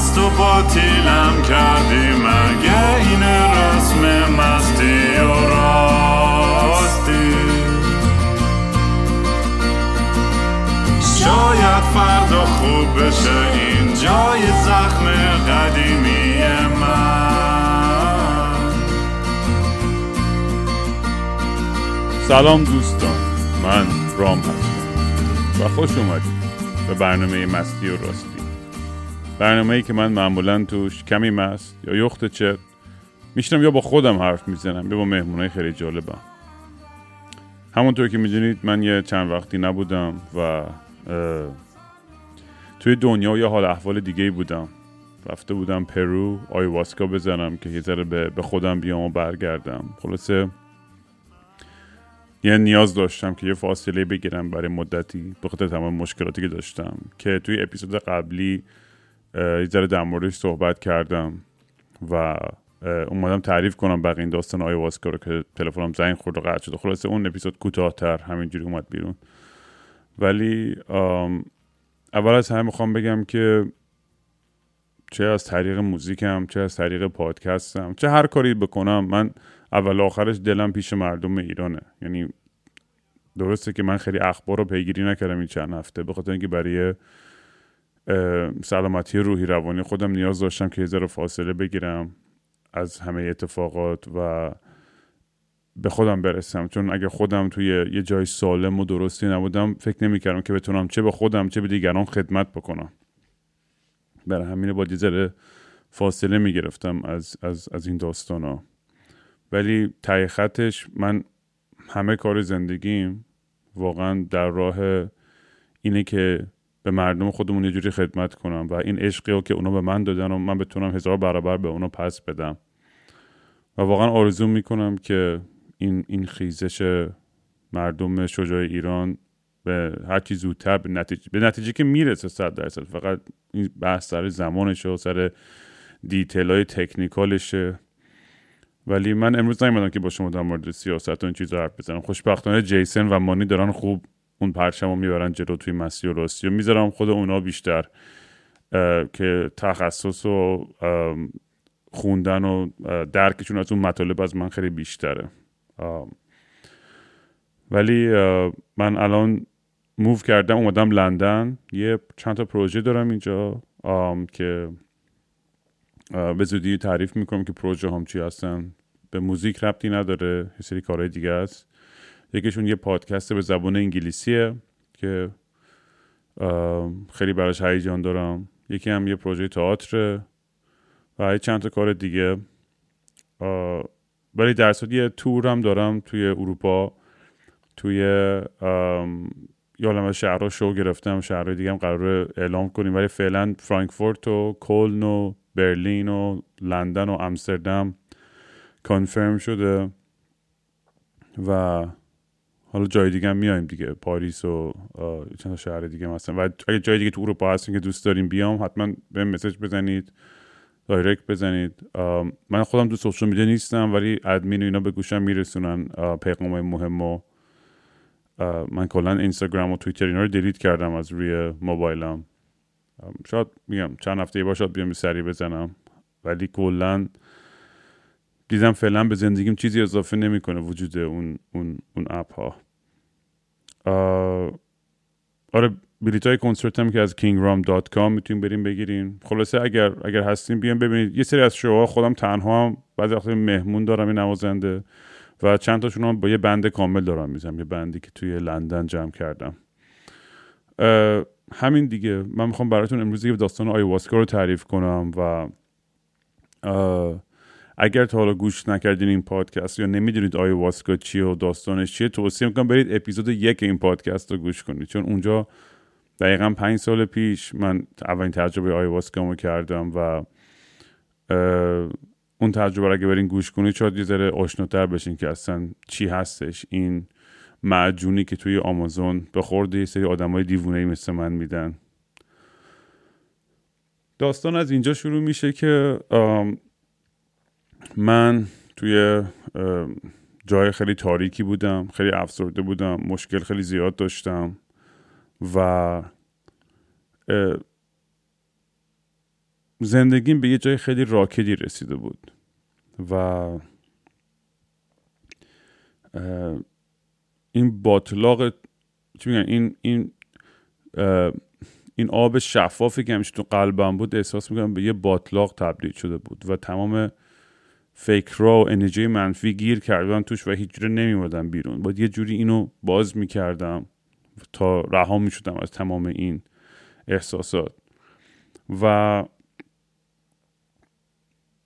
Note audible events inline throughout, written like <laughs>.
مست و باطیلم کردی مگه این رسم مستی و راستی؟ شاید فردا خوب بشه این جای زخم قدیمی من. سلام دوستان من رام هستم و خوش اومدید به برنامه مستی و راستی. برنامه ای که من معمولا توش کمی مست یا یخت چت میشنم یا با خودم حرف می‌زنم. یا با مهمونای خیلی جالبم. همونطور که می‌دونید من یه چند وقتی نبودم و توی دنیا یه حال احوال دیگه بودم. رفته بودم پرو آیواسکا بزنم که یه ذره به خودم بیام و برگردم. خلاصه یه نیاز داشتم که یه فاصله بگیرم برای مدتی به خاطر تمام مشکلاتی که داشتم. که توی اپیزود قبلی یه ذره در موردش صحبت کردم و اومدم تعریف کنم بقیه این داستان آیواسکا رو که تلفنم زنگ خورد و قطع شد. خلاصه اون اپیزود کوتاهتر همینجوری اومد بیرون. ولی اول از همه می‌خوام بگم که چه از طریق موزیکم چه از طریق پادکستم چه هر کاری بکنم من اول آخرش دلم پیش مردم ایرانه. یعنی درسته که من خیلی اخبار رو پیگیری نکردم این چند هفته به خاطر اینکه برای سلامتی روحی روانی خودم نیاز داشتم که یه ذره فاصله بگیرم از همه اتفاقات و به خودم برسم. چون اگر خودم توی یه جای سالم و درستی نبودم فکر نمی‌کردم که بتونم چه به خودم چه به دیگران خدمت بکنم. برای همینه با ذره فاصله می‌گرفتم از, از, از این داستان ها ولی تای خطش من همه کار زندگیم واقعا در راه اینه که به مردم خودمون یه جوری خدمت کنم و این عشقی که اونا به من دادن و من بتونم هزار برابر به اونا پس بدم. و واقعا آرزو می‌کنم که این, این خیزش مردم شجاع ایران به هر چی زودتر به نتیجه, به نتیجه که می‌رسه صد درصد. فقط این بحث سر زمانشه و سر دیتیل های تکنیکالشه. ولی من امروز نیومدم که با شما در مورد سیاست و این چیزا حرف بزنم. خوشبختانه جیسن و مانی دارن خوب اون پرچم رو می‌برن جلو توی مسیح و راستی و می‌ذارم خود اونا بیشتر که تخصص و خوندن و درکشون از اون مطالب از من خیلی بیشتره. ولی من الان موو کردم اومدم لندن. یه چند تا پروژه دارم اینجا که به زودی تعریف می‌کنم که پروژه هم چی هستن. به موزیک ربطی نداره یه سری کارهای دیگه است. یکیشون یه پادکست به زبان انگلیسیه که خیلی براش هیجان دارم. یکی هم یه پروژه تئاتر و چند تا کار دیگه. ولی در یه تور هم دارم توی اروپا توی یه شهرها شو گرفتم. شهرهای دیگه هم قرار اعلام کنیم. ولی فعلا فرانکفورت و کلن و برلین و لندن و امستردام کانفرم شده و حالا جای دیگه هم میایم دیگه پاریس و چند شهر دیگه مثلا و اگه جای دیگه تو اروپا هستین که دوست داریم بیام حتما به مسج بزنید دایرکت بزنید. من خودم دو سوشال میدیا نیستم ولی ادمین و اینا به گوشم میرسونن پیغام های مهم و من کلا اینستاگرام و توییتر اینا رو دلیت کردم از روی موبایلم. شاید میگم چند هفته یه بار شاید بیام سری بزنم. ولی کلا دیدم فعلا به زندگیم چیزی اضافه نمی‌کنه وجود اون اون اون اپ ها آره بلیط های کنسرت هم که از kingram.com می‌تونیم بریم بگیریم. خلاصه اگر اگر هستیم بیان ببینید. یه سری از شوها خودم تنها هم بعضی وقتا مهمون دارم این نوازنده. و چند تاشون هم با یه بند کامل دارم میزم یه بندی که توی لندن جمع کردم. همین دیگه. من می‌خوام براتون امروز یه داستان آیواسکا رو تعریف کنم و اگر تا حالا گوش نکردین این پادکست یا نمی‌دونید آیواسکا چیه و داستانش چیه توصیه می‌کنم برید اپیزود یک این پادکست رو گوش کنید. چون اونجا دقیقا پنج سال پیش من اولین تجربه آیواسکا رو کردم و اون تجربه رو اگه برین گوش کنید شاید یه ذره آشناتر بشین که اصلا چی هستش. این معجونی که توی آمازون به خورده یه سری آدم های دیوونه مثل من میدن. داستان از اینجا شروع میشه که من توی جای خیلی تاریکی بودم خیلی افسرده بودم مشکل خیلی زیاد داشتم و زندگیم به یه جای خیلی راکدی رسیده بود و این باطلاق چی میگن؟ این این این آب شفافی که همیشه تو قلبم بود احساس می‌کنم به یه باطلاق تبدیل شده بود و تمام فکرها و انرژی منفی گیر کردن توش و هیچ جوره نمیمدم بیرون. باید یه جوری اینو باز می‌کردم تا رها می‌شدم از تمام این احساسات. و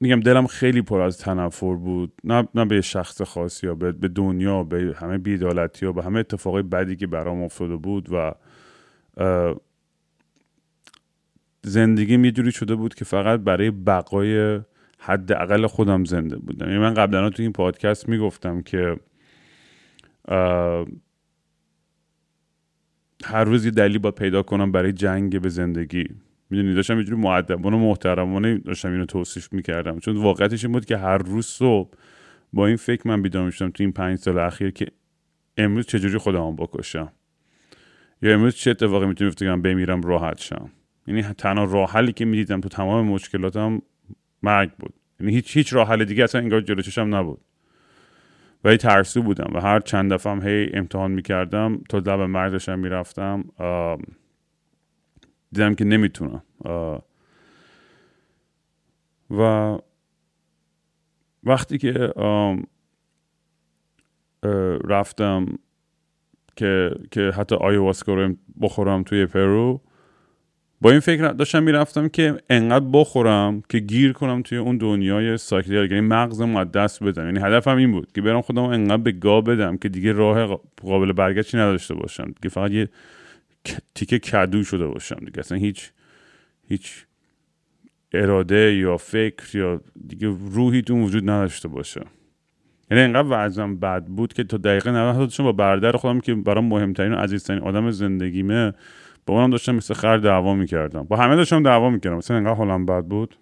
میگم دلم خیلی پر از تنفر بود. نه, نه به شخص خاصی یا به, دنیا به همه بیدالتی ها به همه اتفاقای بدی که برام افتاده بود و زندگیم یه جوری شده بود که فقط برای بقای حداقل خودم زنده بودم. یعنی من قبلا تو این پادکست می‌گفتم که هر روز یه دلیل باید پیدا کنم برای جنگ به زندگی. می‌دونی داشتم یه جوری معدبانه محترمانه داشتم اینو توصیف می‌کردم. چون واقعیتش این بود که هر روز صبح با این فکر من بیدار می‌شدم تو این پنج سال اخیر که امروز چجوری خودم بکشم. یا امروز چه اتفاقی می‌تونه بیفته بمیرم راحت شم. یعنی تنها راه حلی که می‌دیدم تو تمام مشکلاتم مرگ بود. یعنی هیچ هیچ راه حل دیگه اصلا انگار جلو چشم نبود. ولی ترسو بودم و هر چند دفعه هم هی امتحان می‌کردم. تا لب مرگ داشتم می‌رفتم دیدم که نمی‌تونم. و وقتی که رفتم که که حتی آیواسکا رو بخورم توی پرو با این فکر داشتم می‌رفتم که انقدر بخورم که گیر کنم توی اون دنیای psychedelic یعنی مغزم از دست بدم. یعنی هدفم این بود که برم خودم انقدر به گا بدم که دیگه راه قابل برگشتی نداشته باشم. که فقط یه تیکه کدو شده باشم دیگه. اصلا هیچ هیچ اراده یا فکر یا دیگه روحی تو وجود نداشته باشه یعنی انقدر وضعم بد بود که تا دقیقه 90 با برادر خودم که برام مهمترین و عزیزترین آدم زندگیمه با اونم داشتم مثل خر دعوا می‌کردم. با همه داشتم دعوا می‌کردم. مثلا انقدر حالم بد بود.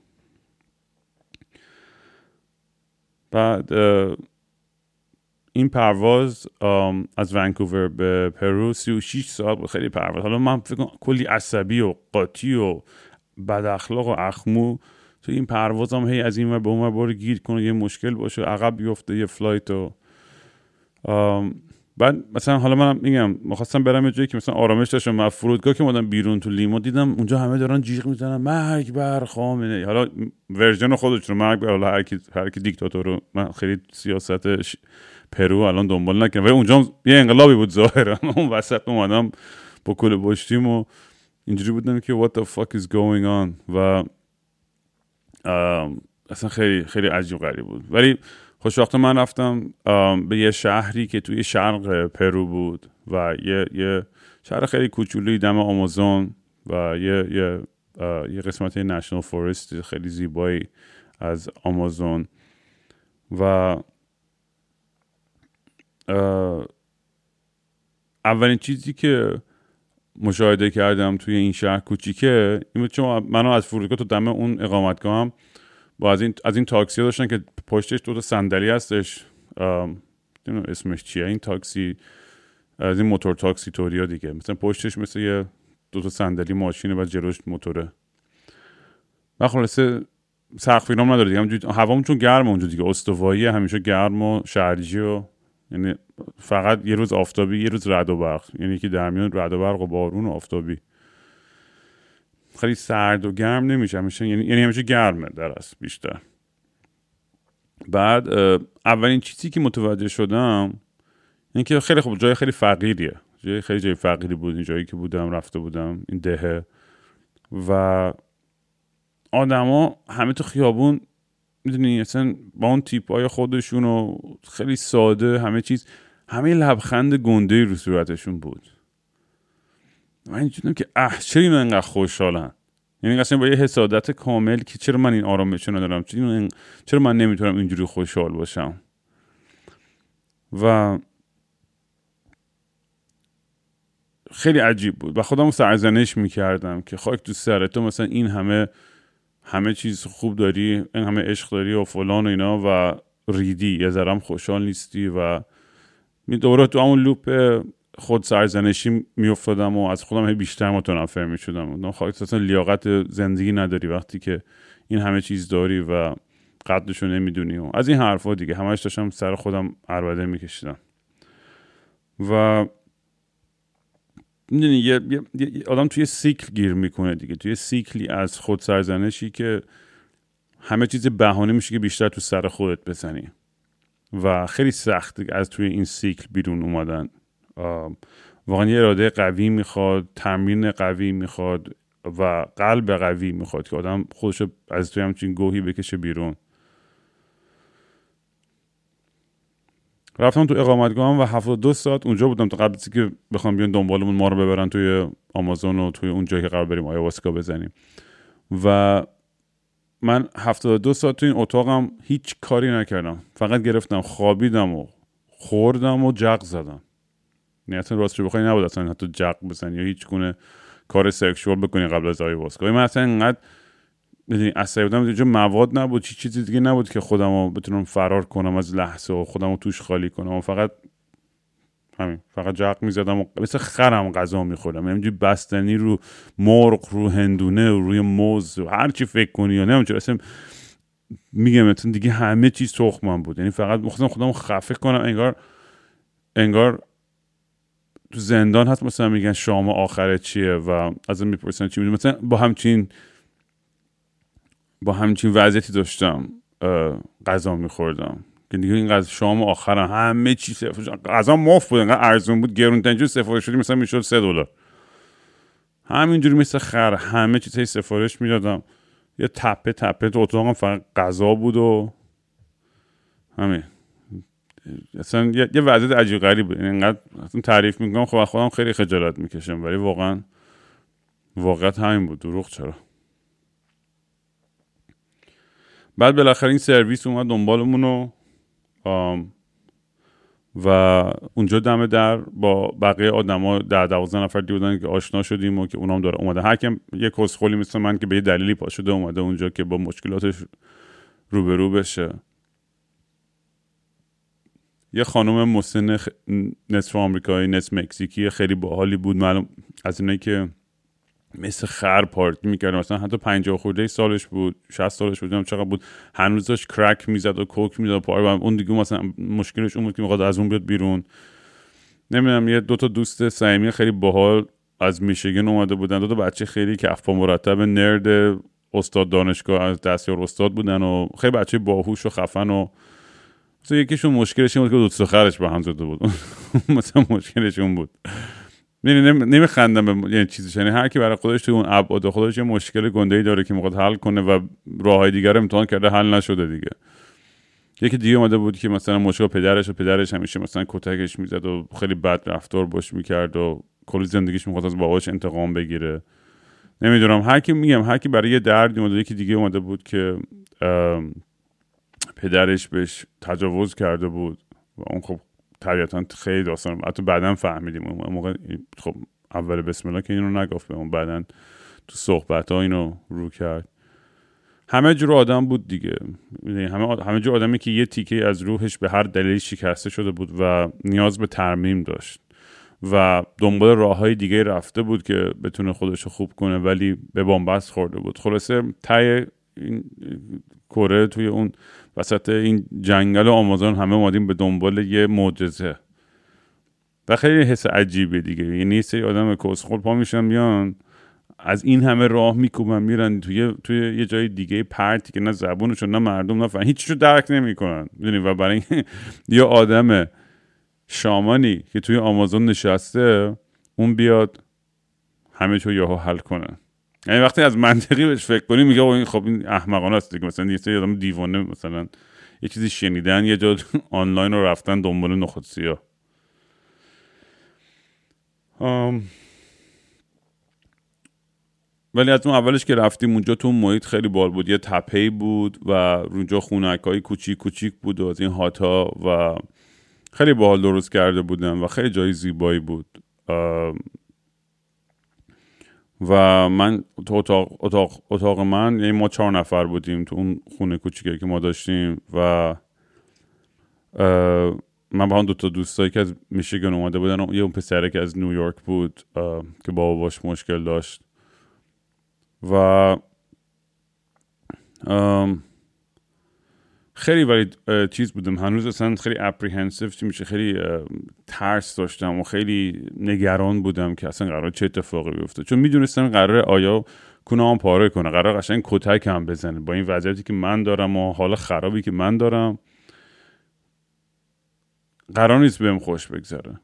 بعد این پرواز از ونکوور به پرو 36 ساعت بود. خیلی پرواز. حالا من فکر کلی عصبی و قاطی و بد اخلاق و اخمو. تو این پروازم هی از این به اون بار گیر کنه یه مشکل باشه. عقب بیفته یه flight و بعد مثلا حالا من میگم می‌خواستم برم یه جایی که مثلا آرامش داشتم من فرودگاه که اومدم بیرون تو لیما دیدم اونجا همه دارن جیغ می‌زنن مرگ بر خامنه‌ای حالا version خودشون مرگ بر حالا هر کی هر کی دیکتاتور رو من خیلی سیاست پرو الان دنبال نکنم و اونجا یه انقلابی بود ظاهرا. <laughs> اون وسط اومدم با کوله پشتیم و اینجوری بودم که what the fuck is going on? و اصلا خیلی خیلی عجیب غریب بود. ولی خوشبختانه من رفتم به یه شهری که توی شرق پرو بود و یه, یه شهر خیلی کوچولوی دم آمازون و یه, یه, یه قسمت national forest خیلی زیبایی از آمازون. و اولین چیزی که مشاهده کردم توی این شهر کوچیکه این بود چون منو از فرودگاه تو دم اون اقامتگاه هم با از این از این تاکسی داشتن که پشتش دو تا صندلی هستش. اسمش چیه. این تاکسی از این موتور تاکسی توریا دیگه. مثلا پشتش مثل یه دو تا صندلی ماشینه و جلوش موتوره. و خلاصه سقف اینام نداره دیگه. هوامون چون گرم اونجا دیگه. استوایی همیشه گرم و شرجی و یعنی فقط یه روز آفتابی یه روز رد و برق. یعنی که در میان رد و برق و بارون و آفتابی. خیلی سرد و گرم نمیشه همیشه یعنی, یعنی همیشه گرمه در است بیشتر. بعد اولین چیزی که متوجه شدم این که خیلی خوب جای خیلی فقیریه. جای خیلی جای فقیری بود این جایی که بودم رفته بودم این دهه. و آدما همه تو خیابون می‌دونی اصلا با اون تیپ های خودشون و خیلی ساده همه چیز همه لبخند گنده رو صورتشون بود. من اینجوریم که اه چرا این انقدر خوشحالن. یعنی اصلا با یه حسادت کامل که چرا من این آرامش ندارم؟ چرا من نمی‌تونم اینجوری خوشحال باشم؟ و خیلی عجیب بود. و خودم سرزنش می‌کردم که خاک تو سر تو مثلا این همه همه چیز خوب داری این همه عشق داری و فلان و اینا و ریدی. یه ذرم خوشحال نیستی و می دوباره تو همون لوپ خود سرزنشی میافتادم و از خودم هی بیشتر متنفر می‌شدم. اصلا لیاقت زندگی نداری وقتی که این همه چیز داری و قدرشو نمی‌دونی و از این حرفا دیگه. همش داشتم سر خودم عربده میکشیدم. و می‌دونی یه،, یه،, آدم توی سیکل گیر می‌کنه دیگه. توی سیکلی از خود سرزنشی که همه چیز بهانه میشه که بیشتر تو سر خودت بزنی. و خیلی سخت از توی این سیکل بیرون اومدن. واقعا یه اراده قوی می‌خواد تمرین قوی می‌خواد و قلب قوی می‌خواد که آدم خودش از توی همچین گوهی بکشه بیرون. رفتم تو اقامتگاه و 72 ساعت اونجا بودم تا قبل که بخوام بیان دنبالمون ما رو ببرن توی آمازون و توی اون جایی که قرار بریم آیواسکا بزنیم. و من 72 ساعت تو این اتاقم هیچ کاری نکردم. فقط گرفتم خوابیدم و خوردم و جق زدم. نه اصلا راست رو بخوای نبود اصلا حتی جق بزنی یا هیچ گونه کار سکشوال بکنی قبل از آیواسکا. من اصلا اینقدر بدونی عصبی بودم. اینجا مواد نبود چی چیزی دیگه نبود که خودم رو بتونم فرار کنم از لحظه و خودم رو توش خالی کنم. و فقط همین فقط جق می‌زدم و مثل خرم غذا میخوردم. یعنی بستنی رو مرغ رو هندونه و روی موز و هر چی فکر کنی یا نمی‌دونم اصلا میگم دیگه همه چیز تخمم بود. یعنی فقط مخصوصا خودم خفه کنم انگار انگار تو زندان هست مثلا میگن شام آخره چیه و از می‌پرسن چی می‌دونم. مثلا با همچین با همچین وضعیتی داشتم غذا میخوردم. که دیگه این غذا شام آخرم همه چی سفارش غذا مفت بود انقدر ارزون بود گرون تنجور سفارش شدی مثلا می‌شد سه دلار. همینجوری مثل خر همه چیز سفارش می‌دادم. یه تپه تپه تو اتاقم فقط غذا بود و همین. اصلا یه وضعیت عجیب غریب بود اینقدر تعریف می‌کنم خب خودم خیلی خجالت می‌کشم ولی واقعا واقعا همین بود. دروغ چرا؟ بعد بالاخره این سرویس اومد دنبالمون و و اونجا دم در با بقیه آدما در دوازده نفر دی بودن که آشنا شدیم و که اونام داره اومده. هر یه کسخولی مثل من که به یه دلیلی پا شده اومده اونجا که با مشکلاتش روبرو بشه. یه خانم مسن نصف آمریکایی نصف مکزیکی خیلی باحالی بود. معلوم از اینایی که مثل خر پارتی می‌کرد مثلا حتی 50 خورده سالش بود 60 سالش بود چقدر بود. هنوز داشت کرک می‌زد و کوک می‌زد پار اون دیگه مثلا مشکلش اون بود که می‌خواد از اون بیاد بیرون. نمی‌دونم یه دو تا دوست صمیمی خیلی باحال از میشیگن اومده بودن. دو تا بچه خیلی کف مرتب نرد استاد دانشگاه از دستیار استاد بودن و خیلی بچه باهوش و خفن و مثلا یکیشون مشکلش این بود که دوست خرش به هم زده بود. <laughs> مثلا مشکلش اون بود نمیخندم به یعنی چیزی یعنی هر کی برای خودش تو اون ابعاد خودش یه مشکل گنده ای داره که می‌خواد حل کنه و راه های دیگر امتحان کرده حل نشده دیگه. یکی دیگه اومده بود که مثلا مشکل پدرش و پدرش همیشه مثلا کتکش می‌زد و خیلی بد رفتار باش می‌کرد و کلی زندگیش می‌خواد از باباش انتقام بگیره. نمی‌دونم. هر کی میگم هر کی برای یه دردی اومده یکی دیگه اومده بود که پدرش بهش تجاوز کرده بود و اون خب طبیعتا خیلی داستان حتی بعدا فهمیدیم. اون موقع خب اول بسم الله که اینو نگفت به اون بعدا تو صحبت ها اینو رو کرد. همه جور آدم بود دیگه. یعنی همه همه جور آدمی که یه تیکه از روحش به هر دلیلی شکسته شده بود و نیاز به ترمیم داشت و دنبال راه های دیگه رفته بود که بتونه خودش خوب کنه ولی به بامبست خورده بود. خلاصه تای این کره توی اون وسط این جنگل آمازون همه اومدیم به دنبال یه معجزه. و خیلی حس عجیبه دیگه. یعنی یه سری آدم کسخل پا میشن میان از این همه راه میکوبن میرن توی توی یه جای دیگه پرتی که نه زبونشون نه مردم نه فهم هیچشو درک نمی‌کنن. می‌دونی؟ و برای <laughs> یه آدم شامانی که توی آمازون نشسته اون بیاد همه چو یهو حل کنن. یعنی وقتی از منطقی بهش فکر کنی میگه این خب این احمقانه است دیگه. مثلا یه سری آدم دیوانه مثلا یه چیزی شنیدن یه جا <laughs> آنلاین رو رفتن دنبال نخود سیاه. ولی از اون اولش که رفتیم اونجا تو محیط خیلی بال بود. یه تپهی بود و اونجا خونک های کوچیک کوچیک بود و از این هاتا و خیلی بال درست کرده بودن و خیلی جای زیبایی بود. و من تو اتاق, اتاق, اتاق من یعنی ما چهار نفر بودیم تو اون خونه کوچیکی که ما داشتیم و من با هم دو تا دوستایی که از میشیگن اومده بودن یه اون پسره که از نیویورک بود که بابا باش مشکل داشت. و خیلی ولی چیز بودم. هنوز اصلا خیلی اپریهنسیو چی میشه خیلی ترس داشتم و خیلی نگران بودم که اصلا قرار چه اتفاقی بیفته. چون می‌دونستم قرار آیا کنه پاره کنه قرار قشنگ کتک هم بزنه. با این وضعیتی که من دارم و حال خرابی که من دارم قرار نیست بهم خوش بگذره.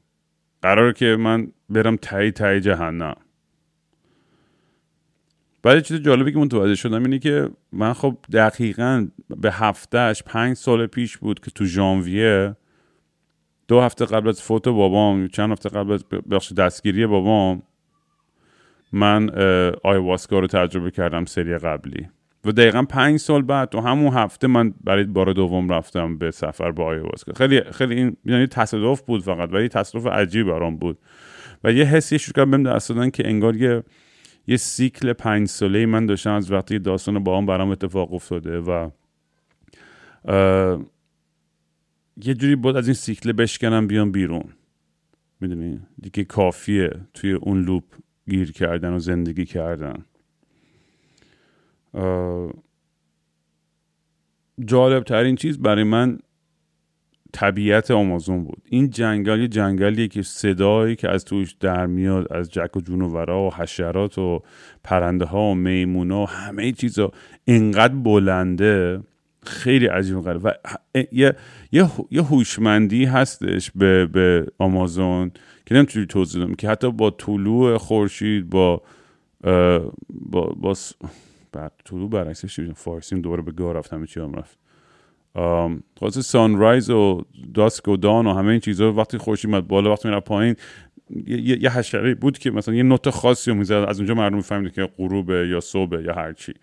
قرار که من برم تایی تایی جهنم. بعد چیز جالبی که متوجه شدم اینه که من خب دقیقا به هفتهش پنج سال پیش بود که تو ژانویه دو هفته قبل از فوت بابام چند هفته قبل از بخش دستگیری بابام من آیواسکا رو تجربه کردم سری قبلی. و دقیقا پنج سال بعد تو همون هفته من برای بار دوم رفتم به سفر با آیواسکا. خیلی خیلی این یعنی تصادف بود فقط ولی تصادف عجیب برام بود. و یه حسی شروع کردم بهم دست که انگار یه یه سیکل پنج ساله من داشتم از وقتی داستان با هم برام اتفاق افتاده و یه جوری بود از این سیکل بشکنم بیام بیرون. می‌دونی؟ دیگه کافیه توی اون لوپ گیر کردن و زندگی کردن. جالب ترین چیز برای من طبیعت آمازون بود. این جنگل یه که صدایی که از توش در میاد از جک و جونورا و حشرات و پرنده ها و میمونا و همه چیزا اینقدر بلنده خیلی عجیب غریب. و یه یه هوشمندی هستش به به آمازون که نمی‌تونی توضیح دادم که حتی با طلوع خورشید با با با بعد طلوع برعکسش فارسیم دوباره به گاه رفتم چی هم رفت. خاص سانرایز و داسک و دان و همه این چیزها وقتی خورشید میاد بالا وقتی میره پایین یه, یه حشره بود که مثلا یه نوت خاصی رو می‌زد. از اونجا مردم می‌فهمید که غروبه یا صبح یا هر چی.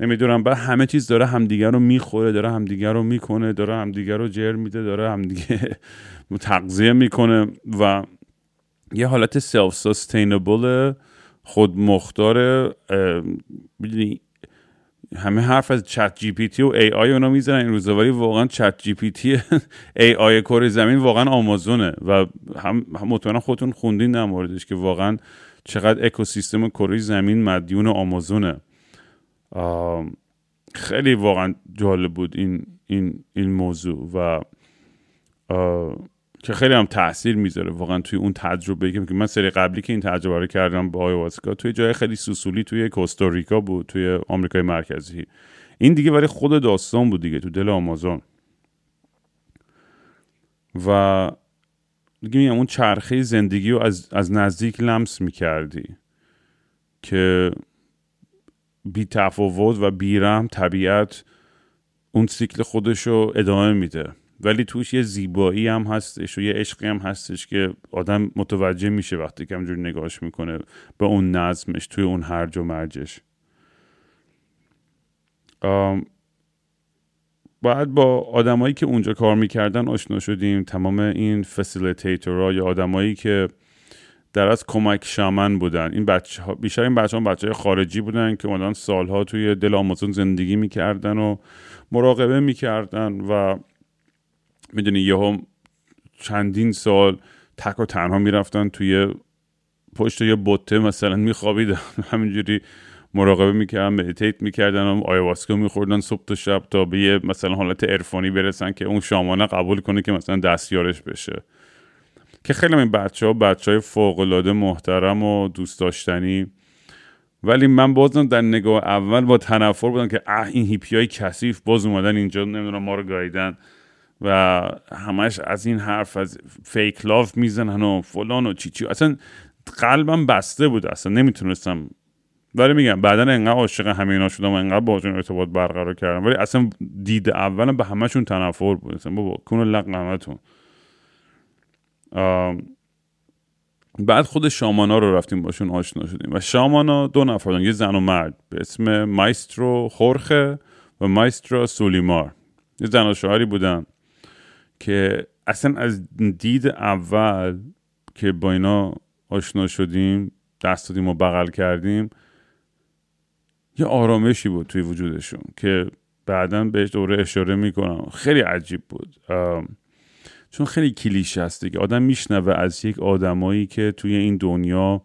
نمی‌دونم بعد همه چیز داره همدیگه رو می‌خوره داره همدیگه رو می‌کنه داره همدیگه رو جر میده داره همدیگه <laughs> تغذیه می‌کنه و یه حالت self sustainable خود مختار همه حرف از چت جی پی تی و ای آی اونا می‌زنن. این روزا ولی واقعا چت جی پی تی ای آی کره زمین واقعا آمازونه و هم مطمئنا خودتون خوندین در موردش که واقعا چقدر اکوسیستم کره زمین مدیون آمازونه. خیلی واقعا جالب بود این این این موضوع و که خیلی هم تاثیر می‌ذاره واقعا توی اون تجربه که من سری قبلی که این تجربه رو کردم با آیواسکا توی جای خیلی سوسولی توی کوستاریکا بود توی آمریکای مرکزی. این دیگه برای خود داستان بود دیگه تو دل آمازون. و دیگه میگم اون چرخه زندگی رو از, از نزدیک لمس می‌کردی که بی تفاوت و بیرم طبیعت اون سیکل خودش رو ادامه میده. ولی توش یه زیبایی هم هستش و یه عشقی هم هستش که آدم متوجه میشه وقتی که همجور نگاهش می‌کنه به اون نظمش توی اون هرج و مرجش. بعد با آدمایی که اونجا کار می‌کردن آشنا شدیم. تمام این فسیلیتیتورها یا آدمایی که در از کمک شامن بودن. این بچه ها بیشتر این بچه ها بچه های خارجی بودن که مدن سالها توی دل آمازون زندگی می‌کردن و مراقبه می‌کردن و می‌دونی یهو چندین سال تک و تنها می‌رفتن توی پشت یه بوته مثلا میخوابیدن. <laughs> همینجوری مراقبه می‌کردن meditate می‌کردن و آیواسکا میخوردن صبح تا شب تا به یه مثلا حالت عرفانی برسن که اون شامانه قبول کنه که مثلا دستیارش بشه. که خیلی این بچه ها بچه های فوقلاده محترم و دوست داشتنی. ولی من بازم در نگاه اول با تنفر بودم که اه این هیپی های کثیف باز اومدن اینجا نمی‌دونم ما رو گاییدن. و همش از این حرف از fake love می‌زنن و فلان و چی چی. اصلا قلبم بسته بود اصلا نمی‌تونستم. ولی میگم بعدا انقدر عاشق همه اینا شدم و انقدر باشون ارتباط برقرار کردم. ولی اصلا دید اولم به همشون تنفر بود. اصلا بابا کنو لق همتون. بعد خود شامانا رو رفتیم باشون آشنا شدیم. و شامانا دو نفر یه زن و مرد به اسم مایسترو خورخه و مایسترو سولیمار. یه زن و شوهری بودن. که اصلا از دید اول که با اینا آشنا شدیم دست دادیم و بغل کردیم یه آرامشی بود توی وجودشون که بعدا بهش دوره اشاره می‌کنم. خیلی عجیب بود. چون خیلی کلیشه است دیگه. آدم میشنوه از یک آدمایی که توی این دنیا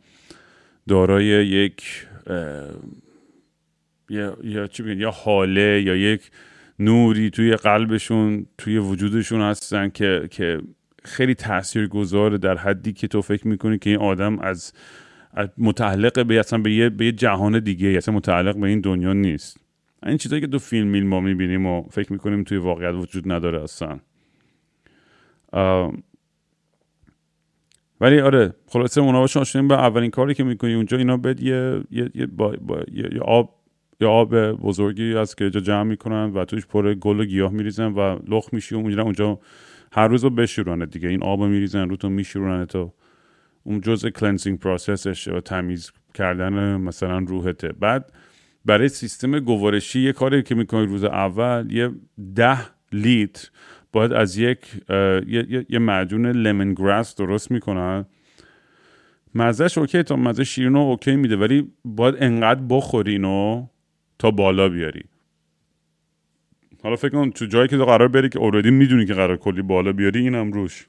دارای یک یا, یا چی یا حاله یا یک نوری توی قلبشون توی وجودشون هستن که که خیلی تأثیر گذاره در حدی که تو فکر می‌کنی که این آدم از, متعلق به اصلا به یه, به یه جهان دیگه اصلا متعلق به این دنیا نیست. این چیزایی که تو فیلم میل ما می‌بینیم و فکر می‌کنیم توی واقعیت وجود نداره اصلا. ولی آره خلاصه اونا باشون به اولین کاری که می‌کنی اونجا اینا بد یه, یه, یه, با, با یه, آب یا آب بزرگی از که جمع می‌کنن و توش پر گل و گیاه میریزن و لخت میشی و اونجا اونجا. هر روز تو رو میشورانه دیگه. این آب میریزن رو تو میشورانه تو اون جزء cleansing process ش و تمیز کردن مثلا روحته. بعد برای سیستم گوارشی یه کاری که می‌کنی روز اول یه ده لیتر باید از یک یه, یه معجون lemongrass درست می‌کنن. مزهش اوکی تا مزه شیرینو اوکی میده ولی باید انقدر بخورینو تا بالا بیاری. حالا فکر کنم تو جایی که تو قرار بری که اوردی می‌دونی که قرار کلی بالا بیاری اینم روش.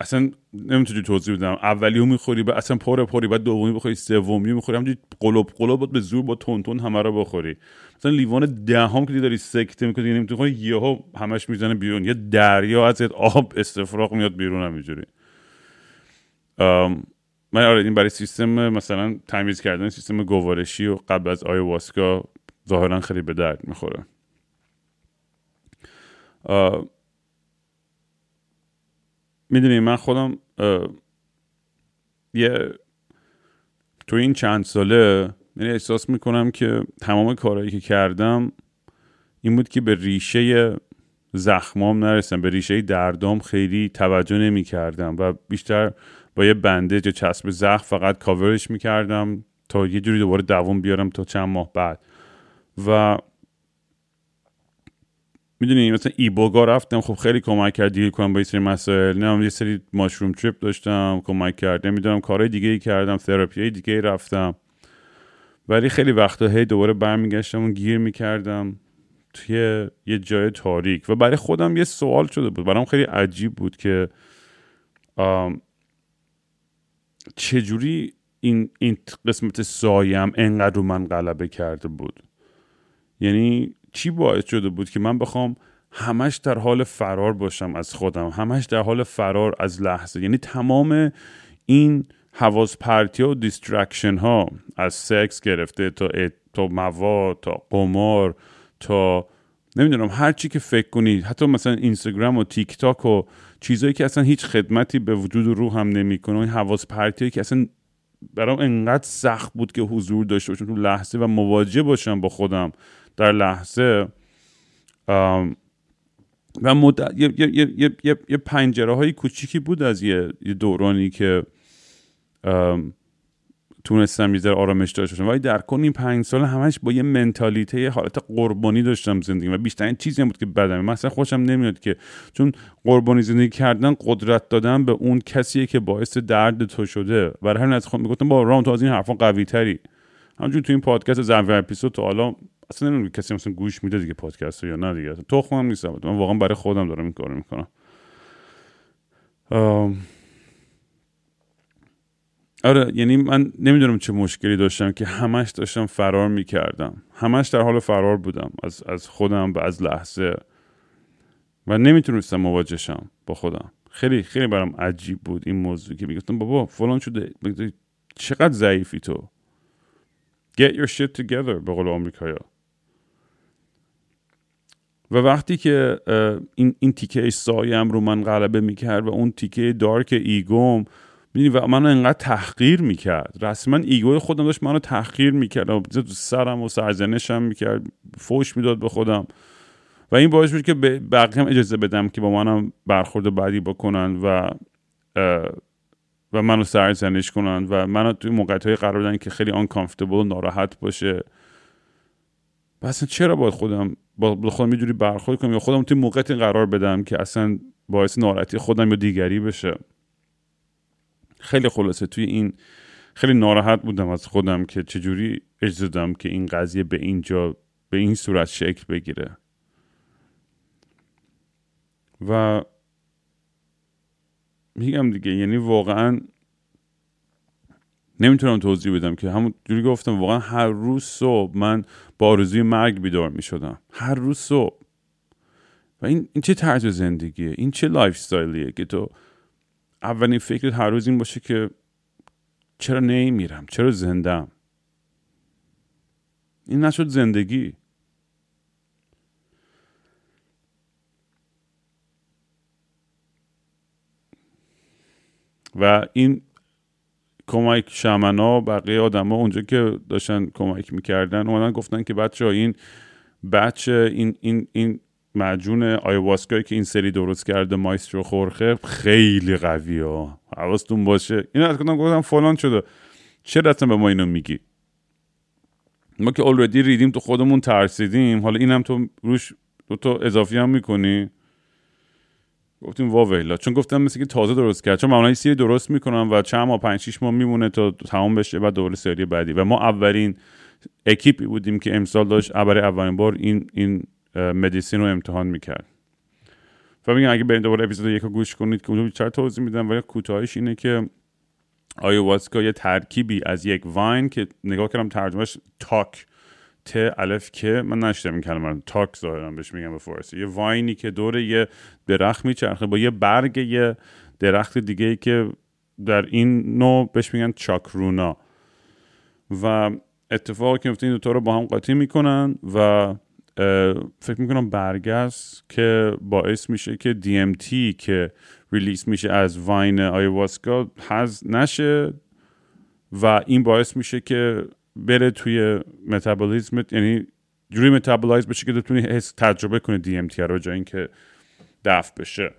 اصلا نمی‌تونی توضیح بدم. اولی می‌خوری با اصلا پر پری بعد دومی بخوری سومی می‌خوری همونجوری قلوب قلوب به زور با تون تون همه رو بخوری. مثلا لیوان دهم که داری سکته می‌کنی نمی‌تونی یهو همش می‌زنه بیرون. یه دریا از آب استفراغ میاد بیرون همینجوری. من آره این برای سیستم مثلا تمیز کردن سیستم گوارشی و قبل از واسکا ظاهرا خیلی به درد می‌خوره. می‌دونی من خودم یه تو این چند ساله یعنی احساس می‌کنم که تمام کارهایی که کردم این بود که به ریشه زخمام نرسم به ریشه دردام خیلی توجه نمی کردم و بیشتر با یه بنده یا چسب زخم فقط کاورش می‌کردم تا یه جوری دوباره دوام بیارم تا چند ماه بعد. و می‌دونی مثلا ایبوگا رفتم خب خیلی کمک کرد دیل کنم با یه سری مسائل. نه یه سری ماشروم تریپ داشتم کمک کرد. نمی‌دونم کارهای دیگه ای کردم تراپی دیگه ای رفتم. ولی خیلی وقتا هی دوباره برمیگشتم و گیر می‌کردم توی یه جای تاریک. و برای خودم یه سوال شده بود. برام خیلی عجیب بود که چجوری این, این قسمت سایه‌م انقدر به من غلبه کرده بود؟ یعنی چی باعث شده بود که من بخوام همش در حال فرار باشم از خودم همش در حال فرار از لحظه؟ یعنی تمام این حواس پرتی و distraction ها از سکس گرفته تا تا مواد تا قمار تا نمی‌دونم هر چی که فکر کنید حتی مثلا اینستاگرام و تیک تاک و چیزایی که اصلا هیچ خدمتی به وجود رو هم نمی‌کنه. این حواس پرتی که اصلا برام انقدر سخت بود که حضور داشته باشم تو لحظه و مواجه باشم با خودم در لحظه و مدت یه, یه, یه, یه, یه پنجره های کوچیکی بود از یه دورانی که تونستم یه آرامش داشته باشم. ولی در کن این پنج سال همش با یه منتالیته حالت قربانی داشتم زندگی و بیشترین چیزی هم بود که بدم. مثلا خوشم نمیاد که چون قربانی زندگی کردن قدرت دادن به اون کسیه که باعث درد تو شده. برای همین از خود می‌گفتم با رام تو از این حرفا قوی تری همچون تو این پادکست زنوی اپیزود تو حالا اصلا نمی‌دونم کسی مثلا گوش میده دیگه پادکست یا نه دیگه. تو خودم نیستم من واقعا برای خودم دارم این کارو می‌کنم. آره یعنی من نمی‌دونم چه مشکلی داشتم که همش داشتم فرار می‌کردم. همش در حال فرار بودم از, از خودم و از لحظه. و نمی‌تونستم مواجه شم با خودم. خیلی خیلی برام عجیب بود این موضوع که می‌گفتم بابا فلان شده چقدر ضعیفی تو. Get your shit together به قول آمریکایا و وقتی که این, این تیکه سایه‌م رو من غلبه می‌کرد و اون تیکه dark ego م و منو انقدر تحقیر می‌کرد. رسما ego خودم داشت منو تحقیر می‌کرد. و سرم و سرزنشم می‌کرد. فوش می‌داد به خودم. و این باعث بود که به بقیه هم اجازه بدم که با منم برخورد بعدی بکنن و و منو سرزنش کنن و منو توی موقعیت های قرار بدن که خیلی و ناراحت باشه. و چرا باید خودم با خودم جوری برخورد کنم یا خودم توی موقعیت قرار بدم که اصلا باعث ناراحتی خودم یا دیگری بشه؟ خیلی خلاصه. توی این خیلی ناراحت بودم از خودم که چجوری دادم که این قضیه به اینجا به این صورت شکل بگیره. و میگم دیگه یعنی واقعا نمی‌تونم توضیح بدم که همون جوری گفتم واقعا هر روز صبح من با آرزوی مرگ بیدار می‌شدم. هر روز صبح. و این, این چه طرز زندگیه؟ این چه lifestyle یه که تو اولین فکرت هر روز این باشه که چرا نمیرم چرا زنده‌م این نشد زندگی. و این کمک شمنا بقیه آدما اونجا که داشتن کمک می‌کردن اومدن گفتن که بچه ها این بچه این این این مجون آیواسکایی که این سری درست کرده مایسترو خورخه خیلی قوی ها حواستون باشه. این از کدام گفتم فلان شده. چه اصلا به ما اینو میگی؟ ما که اولردی ریدیم تو خودمون ترسیدیم. حالا اینم تو روش دو تا اضافی هم می‌کنی. گفتیم واویلا چون گفتم مثل که تازه درست کرد. چون معمولا سری درست می‌کنم و چند ماه پنج شیش ماه میمونه تا تمام بشه بعد دوباره سری بعدی. و ما اولین اکیپی بودیم که امسال داشت. برای اولین بار این این مدیسین رو امتحان می‌کرد. و میگم اگه برید دوباره اپیزود یک گوش کنید که اونجا بیشتر توضیح میدم ولی کوتاهش اینه که آیواسکا یه ترکیبی از یک واین که نگاه کردم ترجمهش تاک ت الف که من نشدم این کلمه رو. تاک ظاهرا بهش میگم به فارسی. یه واینی که دور یه درخت میچرخه با یه برگ یه درخت دیگه ای که در این نوع بهش میگن چاکرونا. و اتفاقی که این دوتا رو با هم قاطی می‌کنن و فکر می‌کنم برگست که باعث میشه که DMT که release میشه از vine آیواسکا هضم نشه و این باعث میشه که بره توی متابولیزم یعنی جوری metabolize بشه که بتونی حس تجربه کنی DMT رو جای اینکه دفع بشه.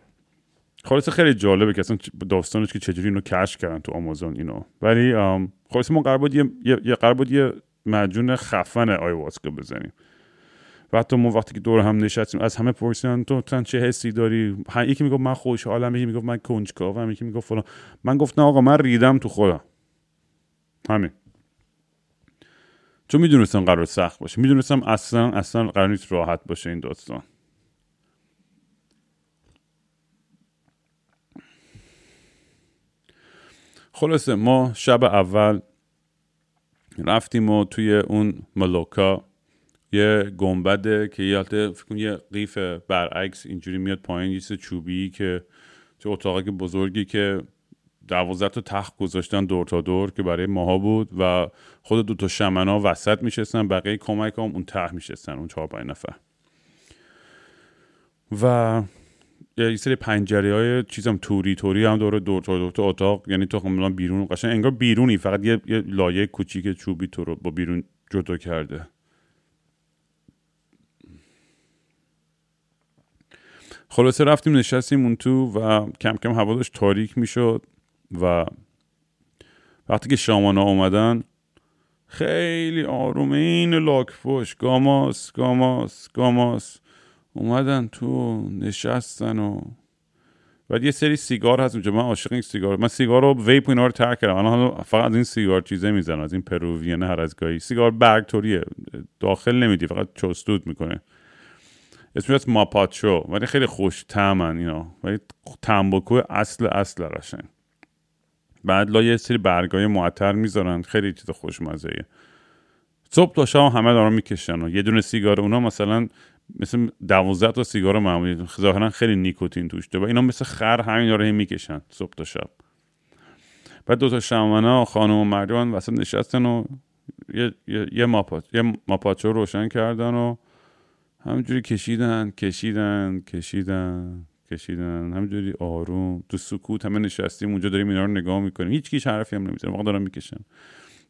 خلاصه خیلی جالبه که اصلا داستانش که چجوری اینو کشف کردن تو آمازون اینو. ولی خلاصه ما قرار بود یه, یه قرار بود یه معجون خفن آیواسکا بزنیم. و حتی ما وقتی که دور هم نشستیم از همه پرسیدن تو تنت چه حسی داری؟ یکی می‌گفت من خوشحالم یکی می‌گفت من کنجکاوم یکی می‌گفت فلان. من گفتم آقا من ریدم تو خودم. همین. چون می‌دونستم قرار سخت باشه. می‌دونستم اصلا اصلا قرار نیست راحت باشه این داستان. خلاصه ما شب اول رفتیم و توی اون ملوکا یه گنبده که یه فکر یه قیف برعکس اینجوری میاد پایین یه چوبی که چه اتاقی بزرگی که دوازده تا تخت گذاشتن دور تا دور که برای ماها بود و خود دو تا شمنا وسط میشستن بقیه کمک هم اون ته میشستن اون چهار پنج نفر. و یه سری پنجره های چیزم توری توری هم دور دور تا دور تا اتاق یعنی تو کاملا بیرون قشنگ انگار بیرونی فقط یه, یه لایه کوچیک چوبی تو رو با بیرون جدا کرده. خلاصه رفتیم نشستیم اون تو و کم کم هوا داشت تاریک می‌شد و وقتی که شامانا اومدن خیلی آروم این لاک پشت گاماس گاماس گاماس. اومدن تو نشستن و بعد یه سری سیگار هست اونجا. من عاشق این سیگار من سیگار رو vape اینا رو ترک کردم. الان فقط این سیگار چیزه می‌زنم از این Peruvian هر از گاهی. سیگار برگ توریه داخل نمیدی فقط چستود می‌کنه. اسمش از ماپاچو ولی خیلی خوش تمن اینا. ولی تنباکو اصل اصل قشنگ. بعد لا یه سری برگای معطر می‌ذارن خیلی چیز خوشمزه صبح تا شام همه دارن می‌کشن و یه دونه سیگار اونا مثلا مثل دوازده تا سیگار معمولی ظاهرا خیلی نیکوتین توش. و اینا مثل خر همین داره می‌کشن صبح تا شب بعد دو تا شمانا خانم و مردان وسط نشستن و یه, یه, یه, ماپاچ، یه ماپاچو روشن کردن و همینجوری کشیدن کشیدن کشیدن کشیدن. همینجوری آروم. تو سکوت همه نشستیم اونجا داریم اینا رو نگاه می‌کنیم. هیچ کیش حرفی هم نمی‌زنه واقعا دارم می‌کشن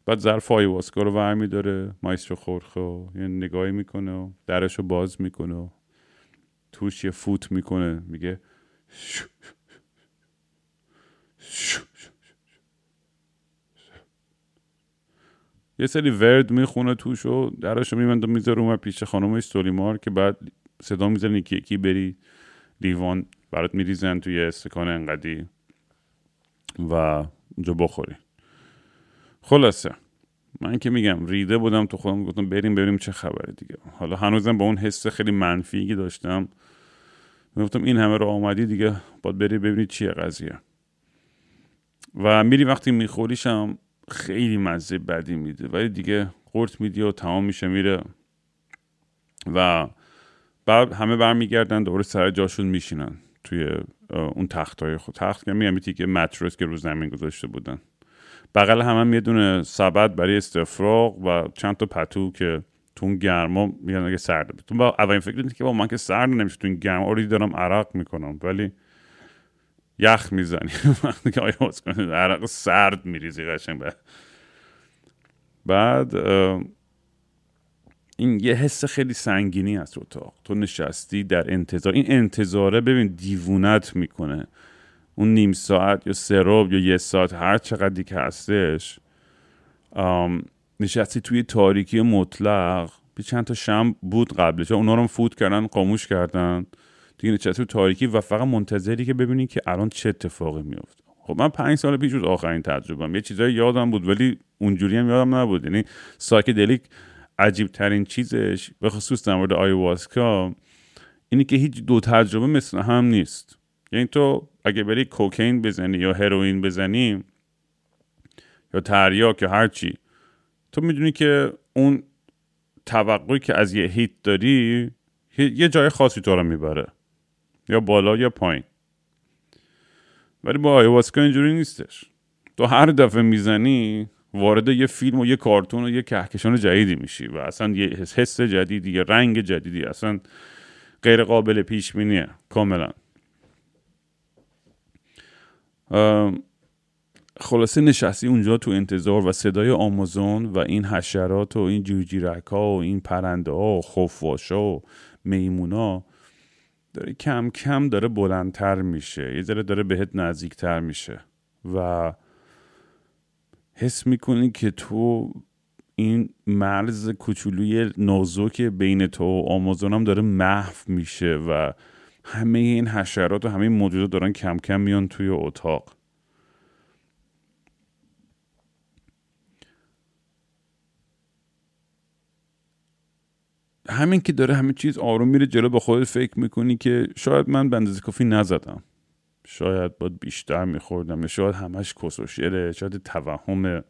بعد ظرف آیواسکا رو ور میداره مایسترو خورخه و یه نگاهی می‌کنه و درش رو باز می‌کنه و توش یه فوت می‌کنه. میگه یه سری ورد می‌خونه توش و درش رو میبنده می‌ذاره اون پیش خانم سولیمار که بعد صدا می‌زنه یکی یکی بری لیوان برات میریزن توی استکان انقدی و اونجا بخوری. خلاصه. من که میگم ریده بودم تو خودم گفتم بریم بریم چه خبره دیگه. حالا هنوزم با اون حس خیلی منفی که داشتم. گفتم این همه رو آمدی دیگه باید بری ببینی چیه قضیه. و میری وقتی میخوریشم خیلی مزه بدی میده. ولی دیگه قورت میدی و تمام میشه میره. و بعد همه برمیگردن دوباره سر جاشون میشینن توی اون تخت های خود. تخت که میگم که مترس که رو زمین گذاشته بودن. بغل همه هم یه دونه سبد برای استفراغ و چند تا پتو که تو اون گرما میگن اگه سرده تو با اولین فکر که با من که سرد نمیشه تو این گرما اوری دارم عرق می‌کنم. ولی یخ می‌زنی. <laughs> وقتی که آیا عرق سرد میریزی قشنگ. بعد این یه حس خیلی سنگینی هست اتاق. تو نشستی در انتظار. این انتظاره ببین دیوونت می‌کنه. اون نیم ساعت یا سراب یا یه ساعت هر چقدری که هستش نشستی توی تاریکی مطلق. بی چند تا شم بود قبلش. اونا رو فوت کردن قاموش کردن. دیگه نشستی توی تاریکی و فقط منتظری که ببینی که الان چه اتفاقی میفته خب من پنج سال پیش بود آخرین تجربهم یه چیزایی یادم بود ولی اونجوری هم یادم نبود. یعنی ساکدلیک عجیب ترین چیزش به خصوص در مورد آیواسکا اینی که هیچ دو تجربه مثل هم نیست. یعنی تو اگه بری کوکین بزنی یا هروئین بزنی یا تریاک یا هرچی تو می‌دونی که اون توقعی که از یه هیت داری یه جای خاصی تو رو می‌بره. یا بالا یا پایین. ولی با آیواسکا اینجوری نیستش. تو هر دفعه می‌زنی وارد یه فیلم و یه کارتون و یه کهکشان جدیدی میشی و اصلا یه حس جدیدی یه رنگ جدیدی اصلا غیر قابل پیش بینیه کاملا. خلاصه نشستی اونجا تو انتظار و صدای آمازون و این حشرات و این جوجیرک ها و این پرنده ها و خفاش ها و میمونا داره کم کم داره بلندتر میشه. یه ذره داره بهت نزدیکتر میشه. و حس می‌کنی که تو این مرز کوچولوی نازک بین تو و آمازون هم داره محو میشه و همه این حشرات و همه این موجودات دارن کم کم میان توی اتاق. همین که داره همه چیز آروم میره جلو با خودت فکر می‌کنی که شاید من بندازی کافی نزدم. شاید باید بیشتر میخوردم. شاید همش کس شاید توهم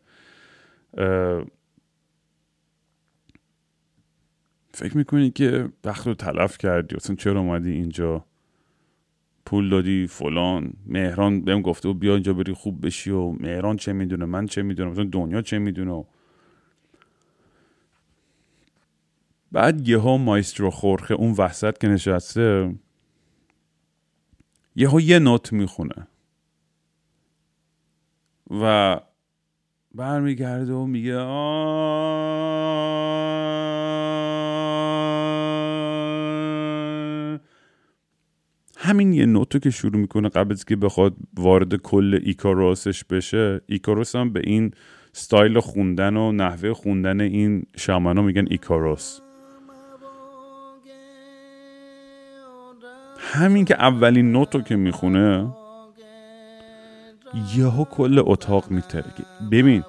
فکر می‌کنی که وقت رو تلف کردی؟ اصلا چرا اومدی اینجا؟ پول دادی فلان. مهران بهم گفته و بیا اینجا بری خوب بشی و مهران چه می‌دونه؟ من چه می‌دونم؟ مثلا دنیا چه می‌دونه؟ بعد یه ها مایسترو خورخه اون وسط که نشسته یهو یه نوت می‌خونه. و برمیگرده و میگه همین یه نوتو که شروع می‌کنه قبل از که بخواد وارد کل ایکاروسش بشه ایکاروس هم به این ستایل خوندن و نحوه خوندن این شامانا میگن ایکاروس. همین که اولین نوتو که می‌خونه یهو کل اتاق میترکه. ببین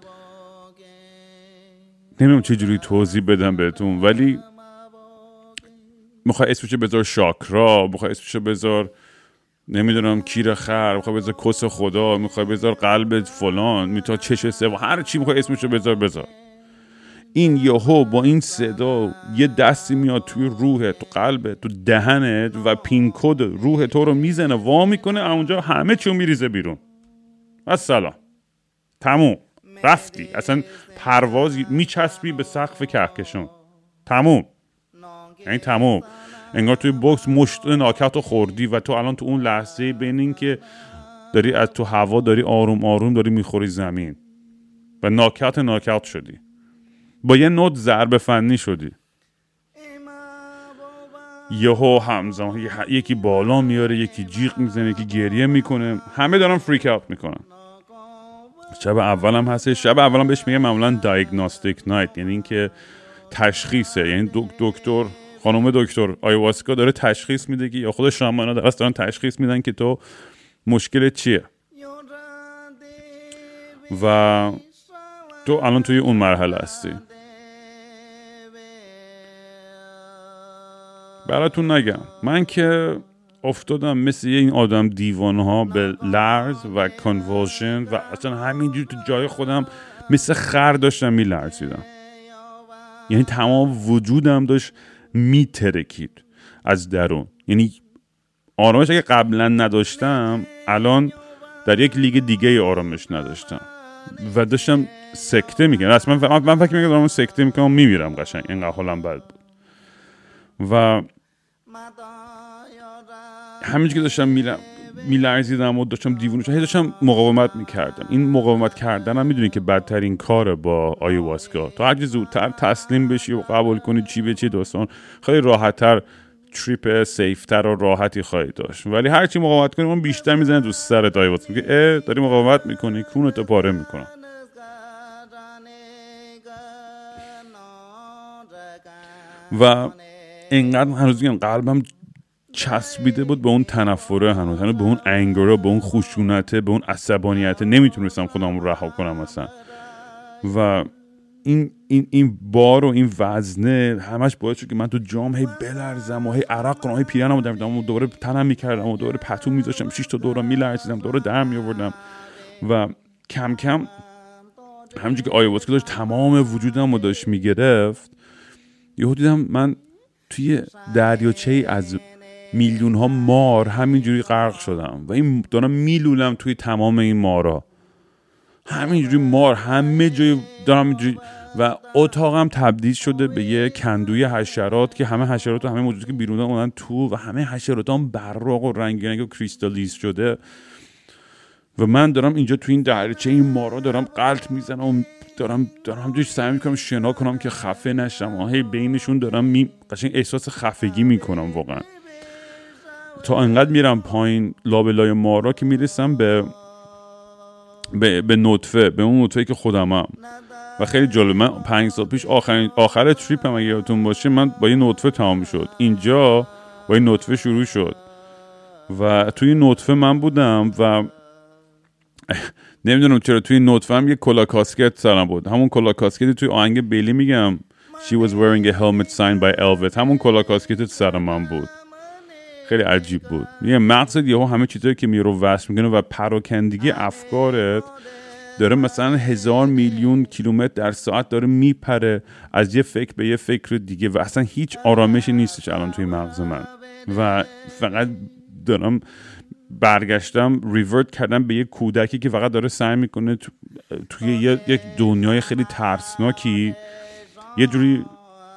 نمی‌دونم چه جوری توضیح بدم بهتون ولی می‌خوای اسمشو بذار شاکرا می‌خوای اسمشو بذار نمی‌دونم کیر خر می‌خوای بذار کس خدا می‌خوای بذار قلب فلان میتا چش سه هر چی می‌خوای اسمشو بذار بذار. این یهو با این صدا یه دستی میاد توی روحت تو قلبت تو دهنت و پین کد روح تو رو می‌زنه وا می‌کنه اونجا همه چیو میریزه بیرون. و سلام تموم رفتی. اصلا پرواز میچسبی به سقف کهکشان. تموم. یعنی تموم. انگار توی بکس مشت ناکت و خوردی و تو الان تو اون لحظه بین این که داری از تو هوا داری آروم آروم داری می‌خوری زمین و ناکت ناکت شدی. با یه نوت ضرب فنی شدی. یهو همزمان یکی بالا میاره یکی جیغ می‌زنه یکی گریه می‌کنه. همه دارن فریک اوت می‌کنن. شب اولم هست شب اولم بهش میگه معمولا دایگنوستیک نایت یعنی اینکه تشخیصه. یعنی دکتر خانم دکتر آیواسکا داره تشخیص میده که یا خود شامانا درست دارن تشخیص میدن که تو مشکل چیه. و تو الان توی اون مرحله هستی. براتون نگم. من که افتادم مثل این آدم دیوان ها به لرز و کنوالشن و اصلا همینجور تو جای خودم مثل خر داشتم میلرزیدم. یعنی تمام وجودم داشت میترکید از درون. یعنی آرامش اگه قبلا نداشتم الان در یک لیگ دیگه آرامش نداشتم. و داشتم سکته می‌کنم اصلا من, فکر می‌کنم سکته می‌کنم میمیرم قشنگ. اینقدر حالم بد بود. و همینجور که داشتم میلرزیدم و داشتم دیوونه هی داشتم مقاومت می‌کردم. این مقاومت کردن هم می‌دونی که بدترین کاره با آیواسکا. تو هرچی زودتر تسلیم بشی و قبول کنی چی به چی داستان خیلی راحتتر تریپ سیفتر و راحتی خواهی داشت. ولی هرچی مقاومت کنی اون بیشتر می‌زنه تو سرت آیواسکا. که اه داری مقاومت می‌کنی کونتو پاره می‌کنم. و اینقدر هنوز میگم قلبم چسبیده بود به اون تنفره هنوز. هنوز به اون انگره به اون خشونته به اون عصبانیت. نمی‌تونستم خودم رو رها کنم مثلا و این این این بار و این وزنه همش باعث شد که من تو جام هی بلرزم و هی عرق کنم. هی پیرنمو و دوباره تنم می‌کردم و دوباره پتو میذاشتم. شش تا دورا میلرزیدم دوباره در میآوردم. و کم کم همونجوری که آیواسکا داشت تمام وجودم رو داشت می‌گرفت یهو دیدم من توی دریاچه از میلیون ها مار همینجوری غرق شدم و این دارم میلولم توی تمام این مارا. همینجوری مار همه جای دارم اینجوری و اتاقم تبدیل شده به یه کندوی حشرات که همه حشرات و همه موجودی که بیرون اومدن تو و همه حشرات هم براق و رنگی و کریستالیز شده. و من دارم اینجا تو این درچه این مارا دارم قلط می‌زنم و دارم دارم همجوری سعی می‌کنم شنا کنم که خفه نشم. و هی بینشون دارم می قشنگ احساس خفگی می‌کنم واقعا. تا انقدر میرم پایین لابلای مارا که می‌رسم به به, به نطفه به اون نطفه که خودمم و خیلی جالب من پنج سال پیش آخرین آخر تریپ هم اگه یادتون باشه من با یه نطفه تمام شد. اینجا با یه نطفه شروع شد. و توی نطفه من بودم و <laughs> نمی‌دونم چرا توی نطفه هم یه کلا کاسکت سرم بود. همون کلا کاسکتی توی آهنگ بیلی میگم. She was wearing a helmet signed by Elvis. همون کلا کاسکت سر من بود. خیلی عجیب بود. یه مغزت یهو همه چیزایی که میرو وصل می‌کنه و پراکندگی افکارت داره مثلا هزار میلیون کیلومتر در ساعت داره میپره از یه فکر به یه فکر دیگه و اصلا هیچ آرامشی نیستش الان توی مغز من. و فقط دارم برگشتم ریورت کردم به یه کودکی که فقط داره سعی می‌کنه توی یک دنیای خیلی ترسناکی یه جوری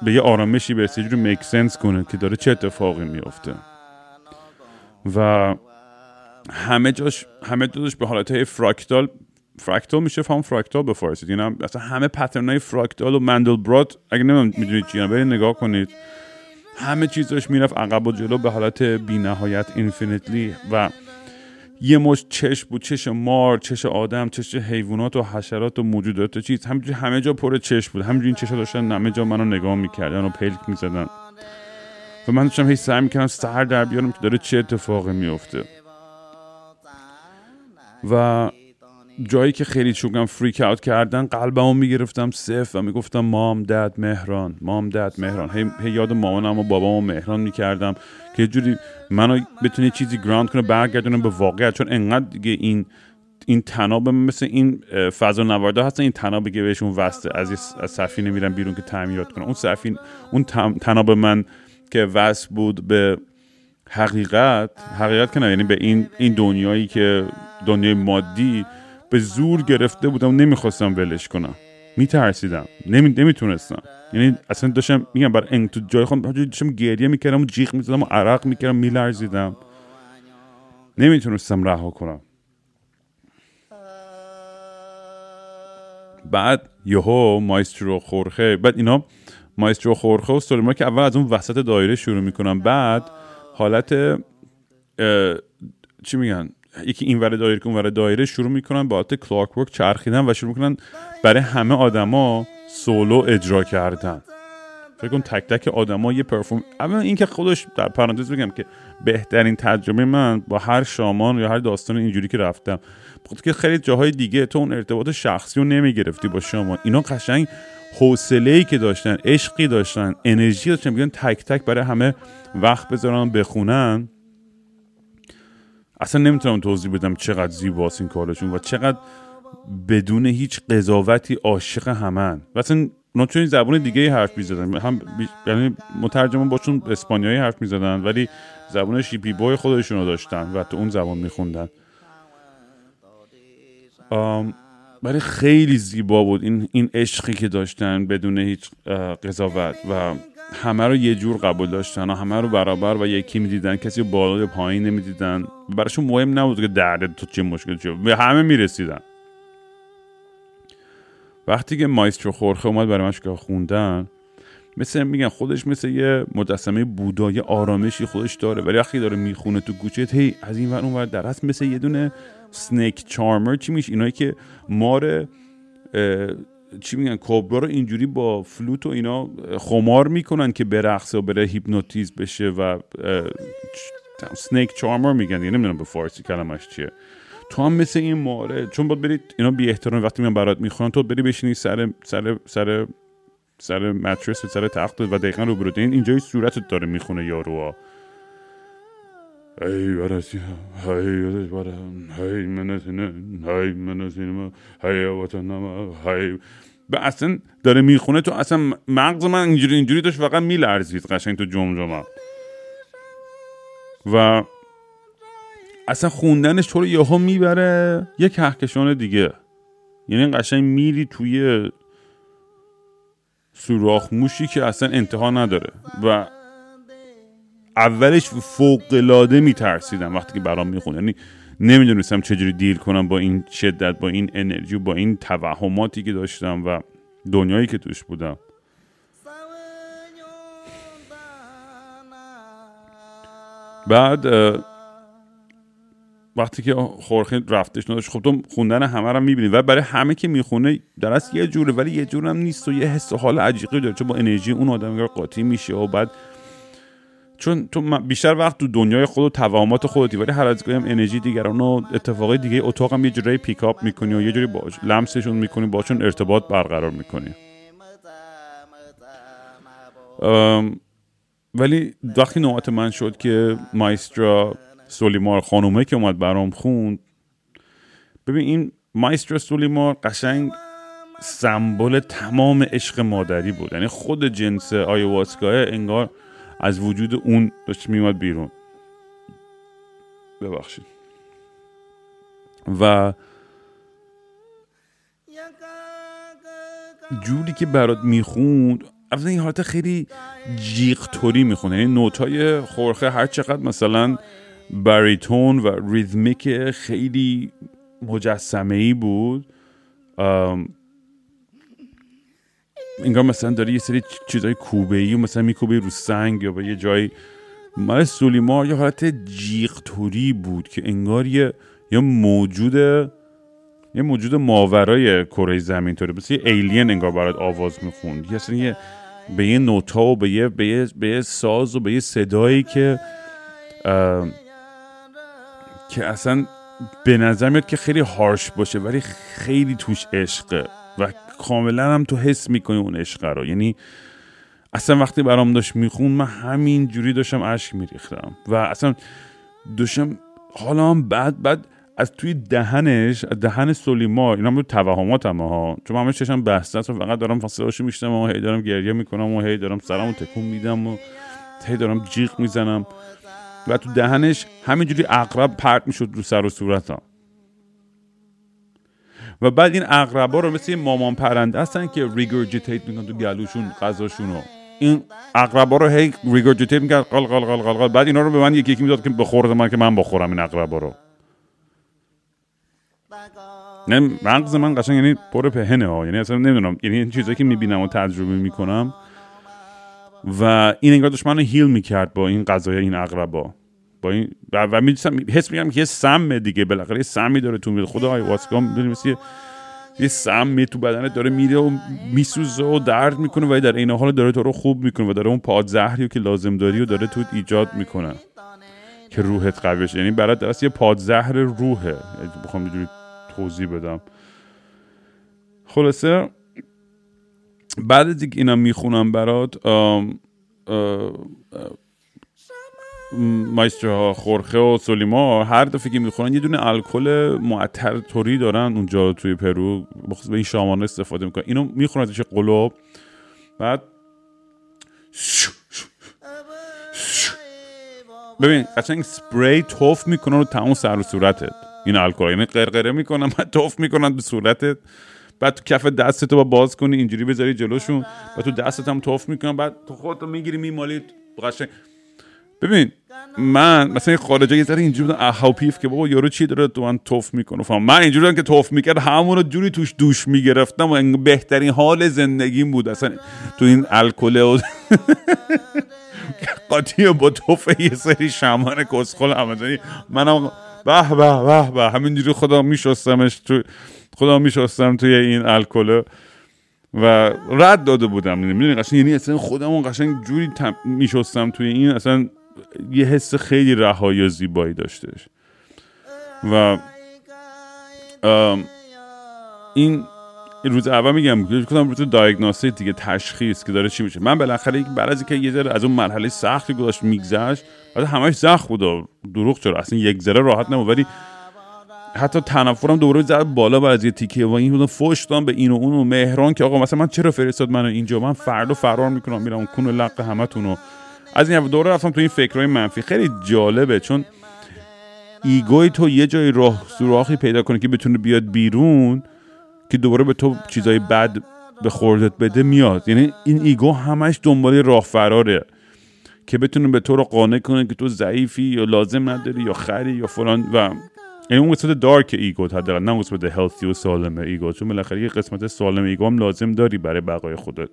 به یه آرامشی برسه یه جوری میک سنس کنه که داره چه اتفاقی میافته. و همه جاش همه جاش به حالت فراکتال فراکتال میشه فهم فراکتال به فارسی یعنی اصلا همه پترن های فراکتال و مندل برات اگه نمیم می‌دونید چیه برید نگاه کنید. همه چیزش می‌رفت عقب و جلو به حالت بی نهایت اینفینیتلی و یه مش چش بود چش مار چش آدم چش حیوانات و حشرات و موجودات و چیز. همینجوری همه جا پر چش بود. همینجوری این چشا داشتن همه جا منو نگاه می‌کردن و پلک می‌زدن. و من داشتم هی سعی می‌کردم سر در بیارم که داره چه اتفاقی میفته و جایی که خیلی چوگم فریک اوت کردن قلبمو می‌گرفتم صف و می‌گفتم مام دد مهران مام دد مهران. هی, هی یاد مامانم و بابامو مهران می‌کردم که جوری منو بتونه چیزی گراند کنه برگردونم به واقعیت. چون انقدر دیگه این این تناب مثل این فضا نوارده هستن این تنابی که بهشون وسته از, از سفینه میرن بیرون که تعمیرات کنن. اون سفین اون تناب من که وصل بود به حقیقت حقیقت که نه یعنی به این این دنیایی که دنیای مادی به زور گرفته بودم نمی‌خواستم ولش کنم. میترسیدم. نمی... نمی‌تونستم. یعنی اصلا داشتم میگم بر این تو جای خودم داشتم گریه می‌کردم و جیغ می‌زدم و عرق می‌کردم میلرزیدم. نمی‌تونستم رها کنم. بعد یهو مایسترو خورخه بعد اینا مایسترو خورخه و سولیما که اول از اون وسط دایره شروع می‌کنم. بعد حالت چی میگن؟ یکی این ور دایره که اون ور دایره شروع می‌کنن با حالت کلاک ورک چرخیدن و شروع می‌کنن برای همه آدما سولو اجرا کردن. فکر کن تک تک آدما یه پرفورم اما این که خودش در پرانتز بگم که بهترین تجربه من با هر شامان یا هر داستان اینجوری که رفتم که خیلی جاهای دیگه تو اون ارتباط شخصی رو نمی‌گرفتی با شامان. اینا قشنگ حوصله ای که داشتن عشقی داشتن انرژی داشتن بیان تک تک برای همه وقت بذارن بخونن. اصلا نمی‌تونم توضیح بدم چقدر زیباست این کارشون و چقدر بدون هیچ قضاوتی عاشق همن. و اصلا اونا چون زبان دیگه حرف می‌زدن. هم یعنی مترجمان باشون اسپانیایی حرف می‌زدن ولی زبان شیپی بوی خودشون رو داشتن و تو اون زبان میخوندن. ولی خیلی زیبا بود این, این عشقی که داشتن بدون هیچ قضاوت و همه رو یه جور قبول داشتن و همه رو برابر و یکی می‌دیدن کسی بالا یا پایین نمی‌دیدن. براشون مهم نبود که درد تو چه مشکل چه به همه می‌رسیدن. وقتی که مایسترو خورخه اومد برای من خوندن مثل میگن خودش مثل یه مجسمه بودا یه آرامشی خودش داره. ولی وقتی داره می‌خونه تو گوشت هی از این ور اون ور در. مثل یه دونه snake charmer چی میشه؟ اینایی که مار چی میگن کوبرا رو اینجوری با فلوت و اینا خمار می‌کنن که برقصه و بره هیپنوتیز بشه و snake charmer میگن. یعنی نمی‌دونم به فارسی کلمش چیه. تو هم مثل این ماره چون باید برید اینا بی احترامیه وقتی من برات می‌خونم تو بری بشینی سر سر سر سر مترس سر تخت و دقیقا رو برو. این اینجای صورتت داره می‌خونه یارو هی برسی هی هی منسینه هی منسینه هی وطنم هی به اصلا داره می‌خونه تو اصلا مغز من اینجوری اینجوری داشت فقط میلرزید قشنگ تو جمجمه و اصلا خوندنش تو رو یهو می‌بره یه کهکشان دیگه یعنی قشنگ میری توی سوراخ موشی که اصلا انتها نداره و اولش فوق العاده میترسیدم وقتی که برام می‌خوند یعنی نمی‌دونستم چجوری دیل کنم با این شدت با این انرژی با این توهماتی که داشتم و دنیایی که توش بودم. بعد وقتی که خورخه رفتش نداشت خب تو خوندن همه رو می‌بینی و برای همه که می‌خونه در یه جوره ولی یه جور هم نیست و یه حس حال عجیقی داره چون با انرژی اون آدم قاطی میشه و بعد چون تو بیشتر وقت تو دنیای خود و توامات خودتی ولی هر از هم انرژی دیگران و اتفاقای دیگه اتاق هم یه جوری پیکاپ می‌کنی و یه جوری باش لمسشون می‌کنی باشون ارتباط برقرار می‌کنی. ولی وقتی نوعات من شد که مایسترا سولیمار خانومه که اومد برام خوند ببین این مایسترا سولیمار قشنگ سمبل تمام عشق مادری بود. یعنی خود جنس آیواسکاه انگار از وجود اون داشت میومد بیرون. ببخشید. و جوری که برات می‌خوند اصلا این حالت خیلی جیغ توری می‌خونه. یعنی نوتای خورخه هر چقدر مثلا باریتون و ریتمیک خیلی مجسمه ای بود انگار مثلا داره یه سری چیزای کوبه ای مثلا میکوبه رو سنگ یا به یه جای مال سولیمار یه حالت جیغ توری بود که انگار یه یا موجود یه موجود ماورای کره زمین طوری مثل یه ایلین انگار برات آواز می‌خوند. یه اصلا یه به یه نوتا و به یه, به یه, به یه ساز و به یه صدایی که که اصلا به نظر میاد که خیلی هارش باشه ولی خیلی توش عشقه. و کاملا هم تو حس می‌کنی اون عشق رو. یعنی اصلا وقتی برام داشت میخون من همین جوری داشتم اشک میریختم. و اصلا داشتم حالا هم بعد بعد از توی دهنش دهن سولیما اینا بود توهمات هم ها. چون همه چشم است و فقط دارم فاصله میشتم و هی دارم گریه می‌کنم و هی دارم سرمو تکون میدم و هی دارم جیغ می‌زنم. و تو دهنش همینجوری اقرب پرت می‌شد رو سر و صورتم. و بعد این اقربا رو مثل مامان پرنده هستن که ریگورجیتیت می‌کنن تو گلوشون غذاشون رو. این اقربا رو هی ریگورجیتیت می‌کرد قال قال قال قال بعد اینا رو به من یکی یکی می‌داد که بخورد من که من بخورم این اقربا رو. نه مغز من قشنگ یعنی پر پهنه ها. یعنی اصلا نمی‌دونم یعنی این چیزایی که می‌بینم و تجربه می‌کنم. و این انگار داشت منو هیل می‌کرد با این غذای این اقربا با این و, و حس میگم که یه سم دیگه بالاخره یه سمی داره تو میده خدا واسکا می‌دونی مثل یه سمی تو بدنت داره میره و میسوزه و درد می‌کنه و در این حال داره تو رو خوب می‌کنه و داره اون پادزهری که لازم داری و داره تو ایجاد می‌کنه که روحت قوی یعنی برات درست یه پادزهر روحه. بخوام یه توضیح بدم. خلاصه بعد از اینا می‌خونم برات ها خورخه و سلیما هر دفعه که می‌خورن یه دونه الکل معطر توری دارن اونجا توی پرو. بخصوص به این شامان استفاده می‌کنن. اینو می‌خورن ازش قلوب بعد ببین قشنگ سپری توف می‌کنن رو تمام سر و صورتت. این الکل یعنی قرقره می‌کنن بعد توف می‌کنن به صورتت. بعد تو کف دستتو با باز کنی اینجوری بذاری جلوشون. و تو دستت هم توف می‌کنن. بعد تو خودتو می‌گیری میمالی. قشنگ. ببین من مثلا خارجه یه ذره اینجوری بودن اهاو پیف که بابا یارو چی داره تو من توف می‌کنه. فهم من اینجوری که توف می‌کرد همون جوری توش دوش می‌گرفتم و بهترین حال زندگیم بود. اصلا تو این الکل و <laughs> قاطی با توف یه سری شمان کسخل همزنی منم به به به به همینجوری خدا میشستمش تو خدا میشستم توی این الکل و رد داده بودم. می‌دونی قشنگ یعنی اصلا خودمون قشنگ جوری میشستم توی این اصلا یه حس خیلی رهایی و زیبایی داشتش. و این روز اول میگم کنم روز دایگنوستیک دیگه تشخیص که داره چی میشه. من بالاخره بعد از اینکه یه ذره از اون مرحله سختی گذاشت میگذشت بعد همش زخم بود دروغ چرا؟ اصلا یک ذره راحت نبود. ولی حتی تنفرم دوباره زد بالا بعد از یه تیکه و این بودم فوش به این و اون و مهران که آقا مثلا من چرا فرستاد منو اینجا؟ من فردا فرار می‌کنم میرم کون و لق همتون از این دوره رفتم تو این فکرهای منفی. خیلی جالبه چون ego ی تو یه جای راه سوراخی پیدا کنه که بتونه بیاد بیرون که دوباره به تو چیزای بد به خوردت بده میاد. یعنی این ego همش دنبال راه فراره که بتونه به تو رو قانع کنه که تو ضعیفی یا لازم نداری یا خری یا فلان. و یعنی اون قسمت dark ego حداقل نه قسمت healthy و سالم ego. چون بالاخره یه قسمت سالم ego هم لازم داری برای بقای خودت.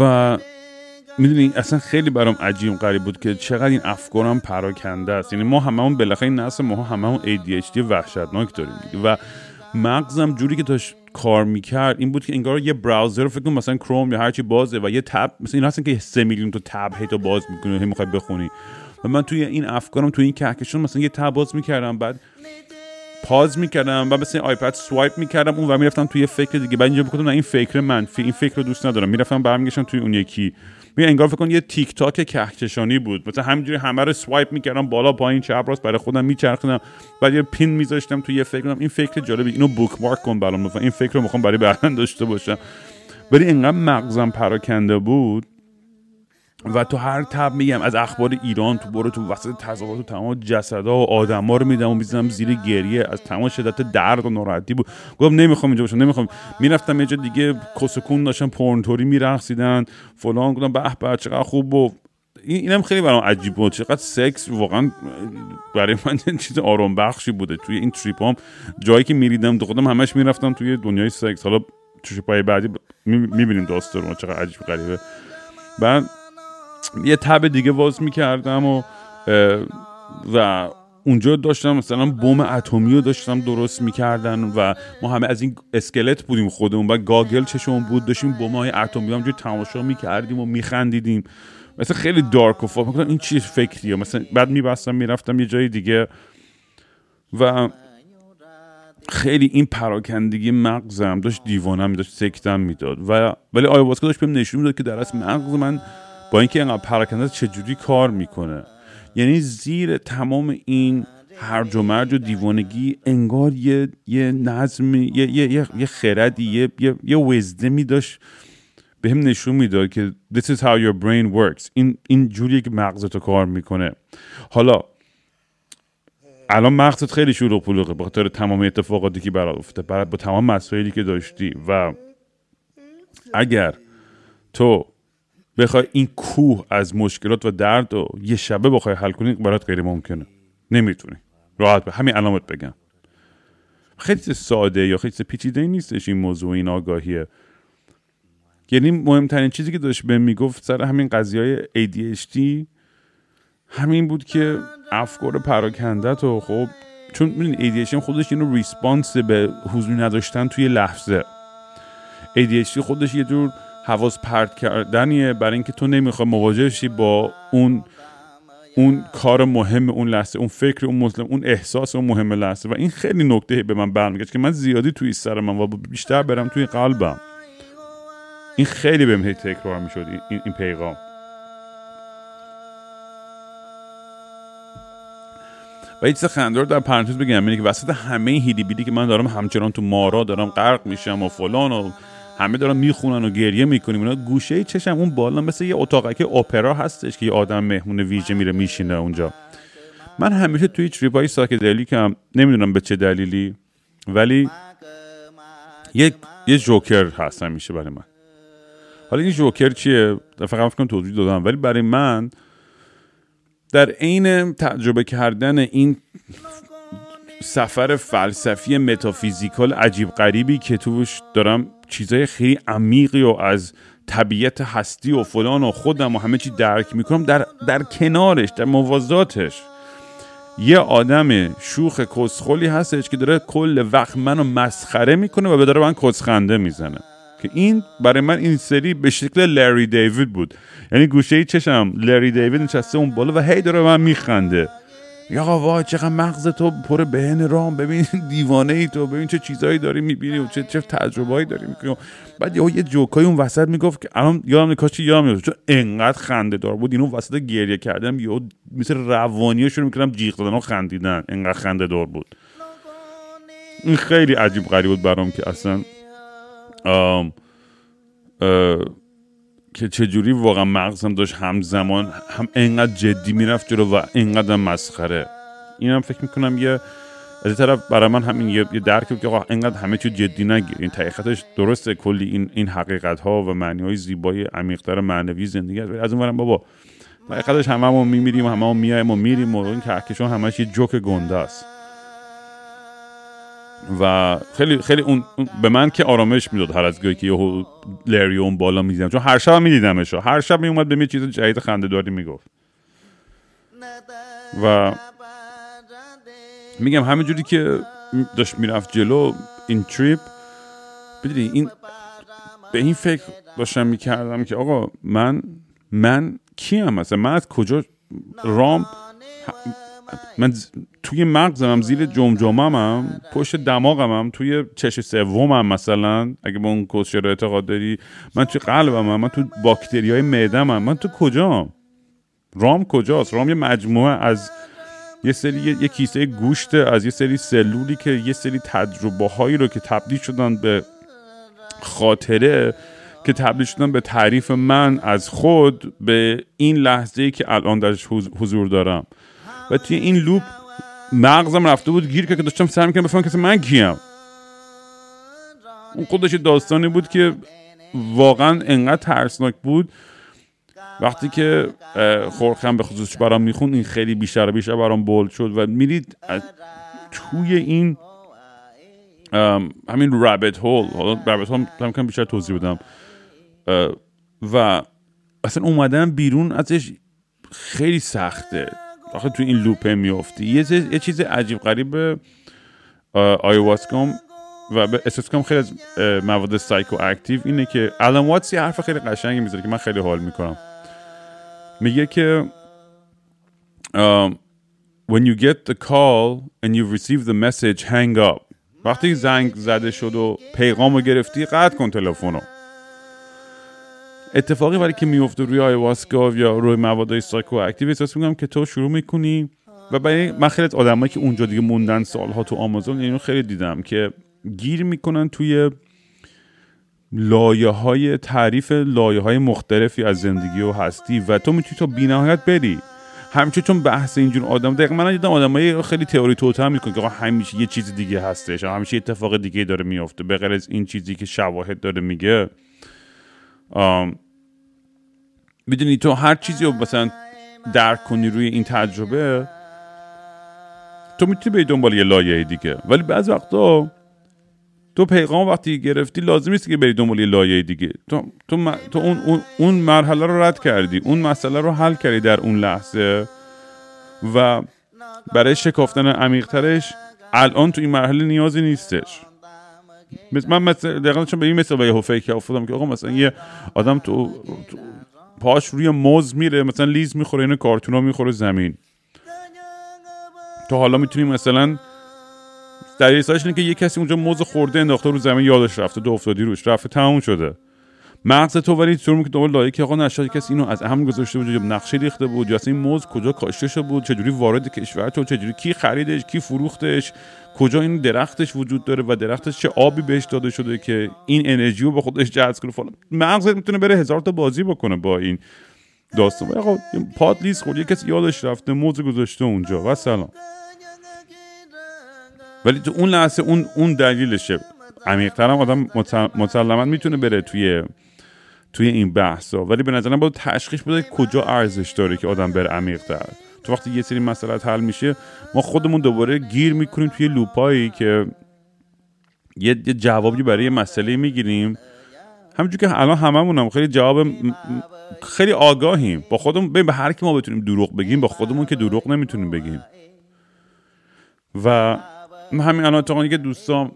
و می‌دونی اصلا خیلی برام عجیب غریب بود که چقدر این افکارم پراکنده است. یعنی ما هممون بالاخره این نسل ما هممون ADHD وحشتناک داریم و مغزم جوری که داشت کار می‌کرد این بود که انگار یه براوزر فکر کنم مثلا کروم یا هرچی بازه و یه تب مثلا این هستن که سه میلیون تو تب هی تو باز می‌کنه هی می‌خوای بخونی. و من توی این افکارم توی این کهکشان مثلا یه تب باز می‌کردم بعد پاز می‌کردم و مثل آیپد سوایپ می‌کردم اون و می‌رفتم توی فکر دیگه. بعد اینجا بکنم این فکر منفی این فکر رو دوست ندارم. می‌رفتم برمیگشتم توی اون یکی. می انگار فکر کن یه تیک تاک کهکشانی بود. مثلا همینجوری همه رو سوایپ می‌کردم بالا پایین چپ راست برای خودم میچرخیدم. بعد یه پین میذاشتم تو یه فکر این فکر جالبی اینو بوک مارک کن برام این فکر رو می‌خوام برای بعدا داشته باشم. ولی انقدر مغزم پراکنده بود. و تو هر تب میگم از اخبار ایران تو برو تو وسط تظاهرات تو تمام جسدا و آدما رو میدم و می‌زنم زیر گریه. از تمام شدت درد و ناراحتی بود. گفتم نمی‌خوام اینجا باشم نمی‌خوام. می‌رفتم یه جا دیگه کسکون داشتن پورنتوری میرقصیدن. فلان گفتم به به چقدر خوب این اینم خیلی برام عجیب بود. چقدر سکس واقعا برای من چیز آرام بخشی بوده. توی این تریپ هم جایی که میریدم تو خودم همش می‌رفتم توی دنیای سکس. حالا پای بعدی می‌بینیم داستان چقدر عجیب غریبه. بعد یه تب دیگه باز می‌کردم و و اونجا داشتم مثلا بوم اتمی رو داشتم درست می‌کردن و ما همه از این اسکلت بودیم خودمون و گاگل چشمون بود داشتیم بوم های اتمی همجور تماشا می‌کردیم و میخندیدیم. مثلا خیلی دارک و فاک این چی فکریه؟ مثلا بعد میبستم می‌رفتم یه جای دیگه و خیلی این پراکندگی مغزم داشت دیوانم داشت سکتم می‌داد و ولی آیواسکا داشت بهم نشون می‌داد که در اصل مغز من با اینکه اینقدر پراکنده چجوری کار می‌کنه. یعنی زیر تمام این هرج و مرج و دیوانگی انگار یه یه نظم یه یه یه, یه خردی یه یه, یه وزدمی داشت به هم نشون می‌داد که this is how your brain works. این این جوریه که مغزت کار می‌کنه. حالا الان مغزت خیلی شروع پلوغه به تمام اتفاقاتی که برات افتاده با تمام مسائلی که داشتی و اگر تو بخوای این کوه از مشکلات و درد و یه شبه بخوای حل کنی برات غیر ممکنه. نمی‌تونی. راحت به همین علامت بگم. خیلی ساده یا خیلی پیچیده نیستش این موضوع این آگاهیه. یعنی مهمترین چیزی که داشت به می‌گفت سر همین قضیه های ADHD همین بود که افکار پراکنده تو خب چون می‌دونی ADHD خودش اینو ریسپانس به حضور نداشتن توی لحظه. ADHD خودش یه جور حواس پرت کردنیه برای اینکه تو نمی‌خوای مواجه شی با اون اون کار مهم اون لحظه اون فکر اون مسلم اون احساس اون مهم لحظه. و این خیلی نکته به من برمیگشت که من زیادی توی سر من و بیشتر برم توی قلبم. این خیلی بهم تکرار می‌شد این, این پیغام. و یه چیز خندهدار در پرانتز بگم اینه که وسط همه هیدی بیدی که من دارم همچنان تو مارا دارم غرق میشم و فلان و همه دارن می‌خونن و گریه می‌کنیم. اینا گوشه چشم. اون بالا مثل یه اتاقک اپرا هستش که یه آدم مهمون ویژه میره میشینه اونجا. من همیشه توی تریپای ساکدلیکم نمی‌دونم به چه دلیلی ولی یه یه جوکر هست همیشه برای من. حالا این جوکر چیه؟ فقط فکر توضیح دادم. ولی برای من در عین تجربه کردن این سفر فلسفی متافیزیکال عجیب غریبی که توش دارم چیزای خیلی عمیقی و از طبیعت هستی و فلان و خودم و همه چی درک می‌کنم در, در کنارش در موازاتش. یه آدم شوخ کسخلی هستش که داره کل وقت منو مسخره می‌کنه و به داره من کسخنده می‌زنه. که این برای من این سری به شکل لری دیوید بود. یعنی گوشه ای چشم لری دیوید نشسته اون بالا و هی داره من میخنده. یا وای چقدر مغز تو پر بهن رام. ببین دیوانه ای تو ببین چه چیزایی داری می‌بینی و چه چه تجربهایی داری می‌کنی. بعد یه یه جوکای اون وسط می‌گفت که الان یادم کاش یادم چون انقدر خنده دار بود. اینو وسط گریه کردم یا مثل روانی شروع می‌کردم جیغ دادن و خندیدن. انقدر خنده دار بود. این خیلی عجیب غریب بود برام که اصلا آم که چجوری واقعا مغزم داشت همزمان هم انقدر جدی می‌رفت جلو و انقدر مسخره. اینم فکر می‌کنم یه از طرف برای من همین یه, درکی که آقا انقدر همه چی جدی نگیر. این حقیقتش درسته کلی این این حقیقت ها و معنی های زیبای عمیقتر معنوی زندگی هست از اون بابا حقیقتش ما میمیریم ما میایم و میریم و این کهکشان همش یه جوک گنده است. و خیلی خیلی اون به من که آرامش می‌داد هر از گاهی که یهو لری اون بالا می‌دیدم چون هر شب میدیدمش هر شب میومد به می چیز جدید خنده داری می‌گفت. و میگم همینجوری که داشت می‌رفت جلو این تریپ بدونی این به این فکر داشتم می‌کردم که آقا من من کیم مثلا من از کجا؟ رام من توی مغزم زیر جمجمم هم پشت دماغم هم توی چش سومم مثلا اگه به اون کوشر اعتقاد داری من توی قلبم هم من تو باکتری های معدم هم من تو کجام؟ رام کجاست؟ رام یه مجموعه از یه سری یه, کیسه گوشت از یه سری سلولی که یه سری تجربه هایی رو که تبدیل شدن به خاطره که تبدیل شدن به تعریف من از خود به این لحظه ای که الان درش حضور دارم. و توی این لوپ مغزم رفته بود گیر که داشتم سعی می‌کنم بفهمم کسی من کیم. اون خودش داستانی بود که واقعا انقدر ترسناک بود. وقتی که خورخم به خصوص برام میخون این خیلی بیشتر بیشتر برام بولد شد و میرید توی این همین rabbit hole حالا rabbit hole هم بیشتر توضیح بدم. و اصلا اومدن بیرون ازش خیلی سخته. آخه تو این loop ه میافتی. یه, یه چیز عجیب غریب آیواسکام و به اساسکام خیلی از مواد psychoactive اینه که Alan Watts یه حرف خیلی قشنگی می‌ذاره که من خیلی حال می‌کنم. میگه که when you get the call and you receive the message hang up. وقتی زنگ زده شد و پیغام رو گرفتی قطع کن تلفن اتفاقی برای که میفته روی آیواسکا یا روی مواد سایکو اکتیو احساس می‌کنم که تو شروع می‌کنی و برای من خیلی آدمایی که اونجا دیگه موندن سالها تو آمازون اینو خیلی دیدم که گیر می‌کنن توی لایه های تعریف لایه های مختلفی از زندگی و هستی و تو می‌تونی تا بینهایت بری. همچنین چون بحث اینجور آدم دقیقا من دیدم آدمای خیلی تئوری توتم می‌کنه که همیشه یه چیز دیگه هستش همیشه اتفاق دیگه داره میافته به غیر از این چیزی که شواهد داره میگه. می‌دونی تو هر چیزی رو مثلا درک کنی روی این تجربه تو می‌تونی به دنبال یه لایه دیگه. ولی بعض وقتا تو پیغام وقتی گرفتی لازم نیست که بری دنبال یه لایه دیگه. تو, تو, تو اون, اون, اون مرحله رو رد کردی اون مسئله رو حل کردی در اون لحظه و برای شکافتن عمیقترش الان تو این مرحله نیازی نیستش. من مثلا دقیقا چون به این مثل به یه فکر افتادم که آقا مثلا یه آدم تو, پاش روی موز میره مثلا لیز می‌خوره اینو کارتونا می‌خوره زمین. تو حالا می‌تونی مثلا در اینه که یه کسی اونجا موز خورده انداخته رو زمین یادش رفته دو افتادی روش رفته تموم شده. مغز تو ولی طور که دنبال لایه که آقا نشد کسی اینو از هم گذاشته بود یا نقشه ریخته بود یا این موز کجا کاشته شده بود؟ چجوری وارد کشور تو چجوری کی خریدش؟ کی فروختش؟ کجا این درختش وجود داره و درختش چه آبی بهش داده شده که این انرژی رو به خودش جذب کنه؟ فلان. مغزت می‌تونه بره هزار تا بازی بکنه با این داستان. آقا پات لیست خود کسی یادش رفته موز گذاشته اونجا. و سلام. ولی تو اون لحظه اون اون دلیلشه. عمیق‌تر هم آدم مسلما می‌تونه بره توی توی این بحثا. ولی به نظرم باید تشخیص بده کجا ارزش داره که آدم بره عمیق‌تر تو وقتی یه سری مسئله حل میشه ما خودمون دوباره گیر می‌کنیم توی لوپایی که یه جوابی برای یه مسئله می‌گیریم. همونجور که الان هممون هم خیلی جواب خیلی آگاهیم. با خودمون به هر کی ما بتونیم دروغ بگیم با خودمون که دروغ نمی‌تونیم بگیم. و همین الان اتفاقی که دوستان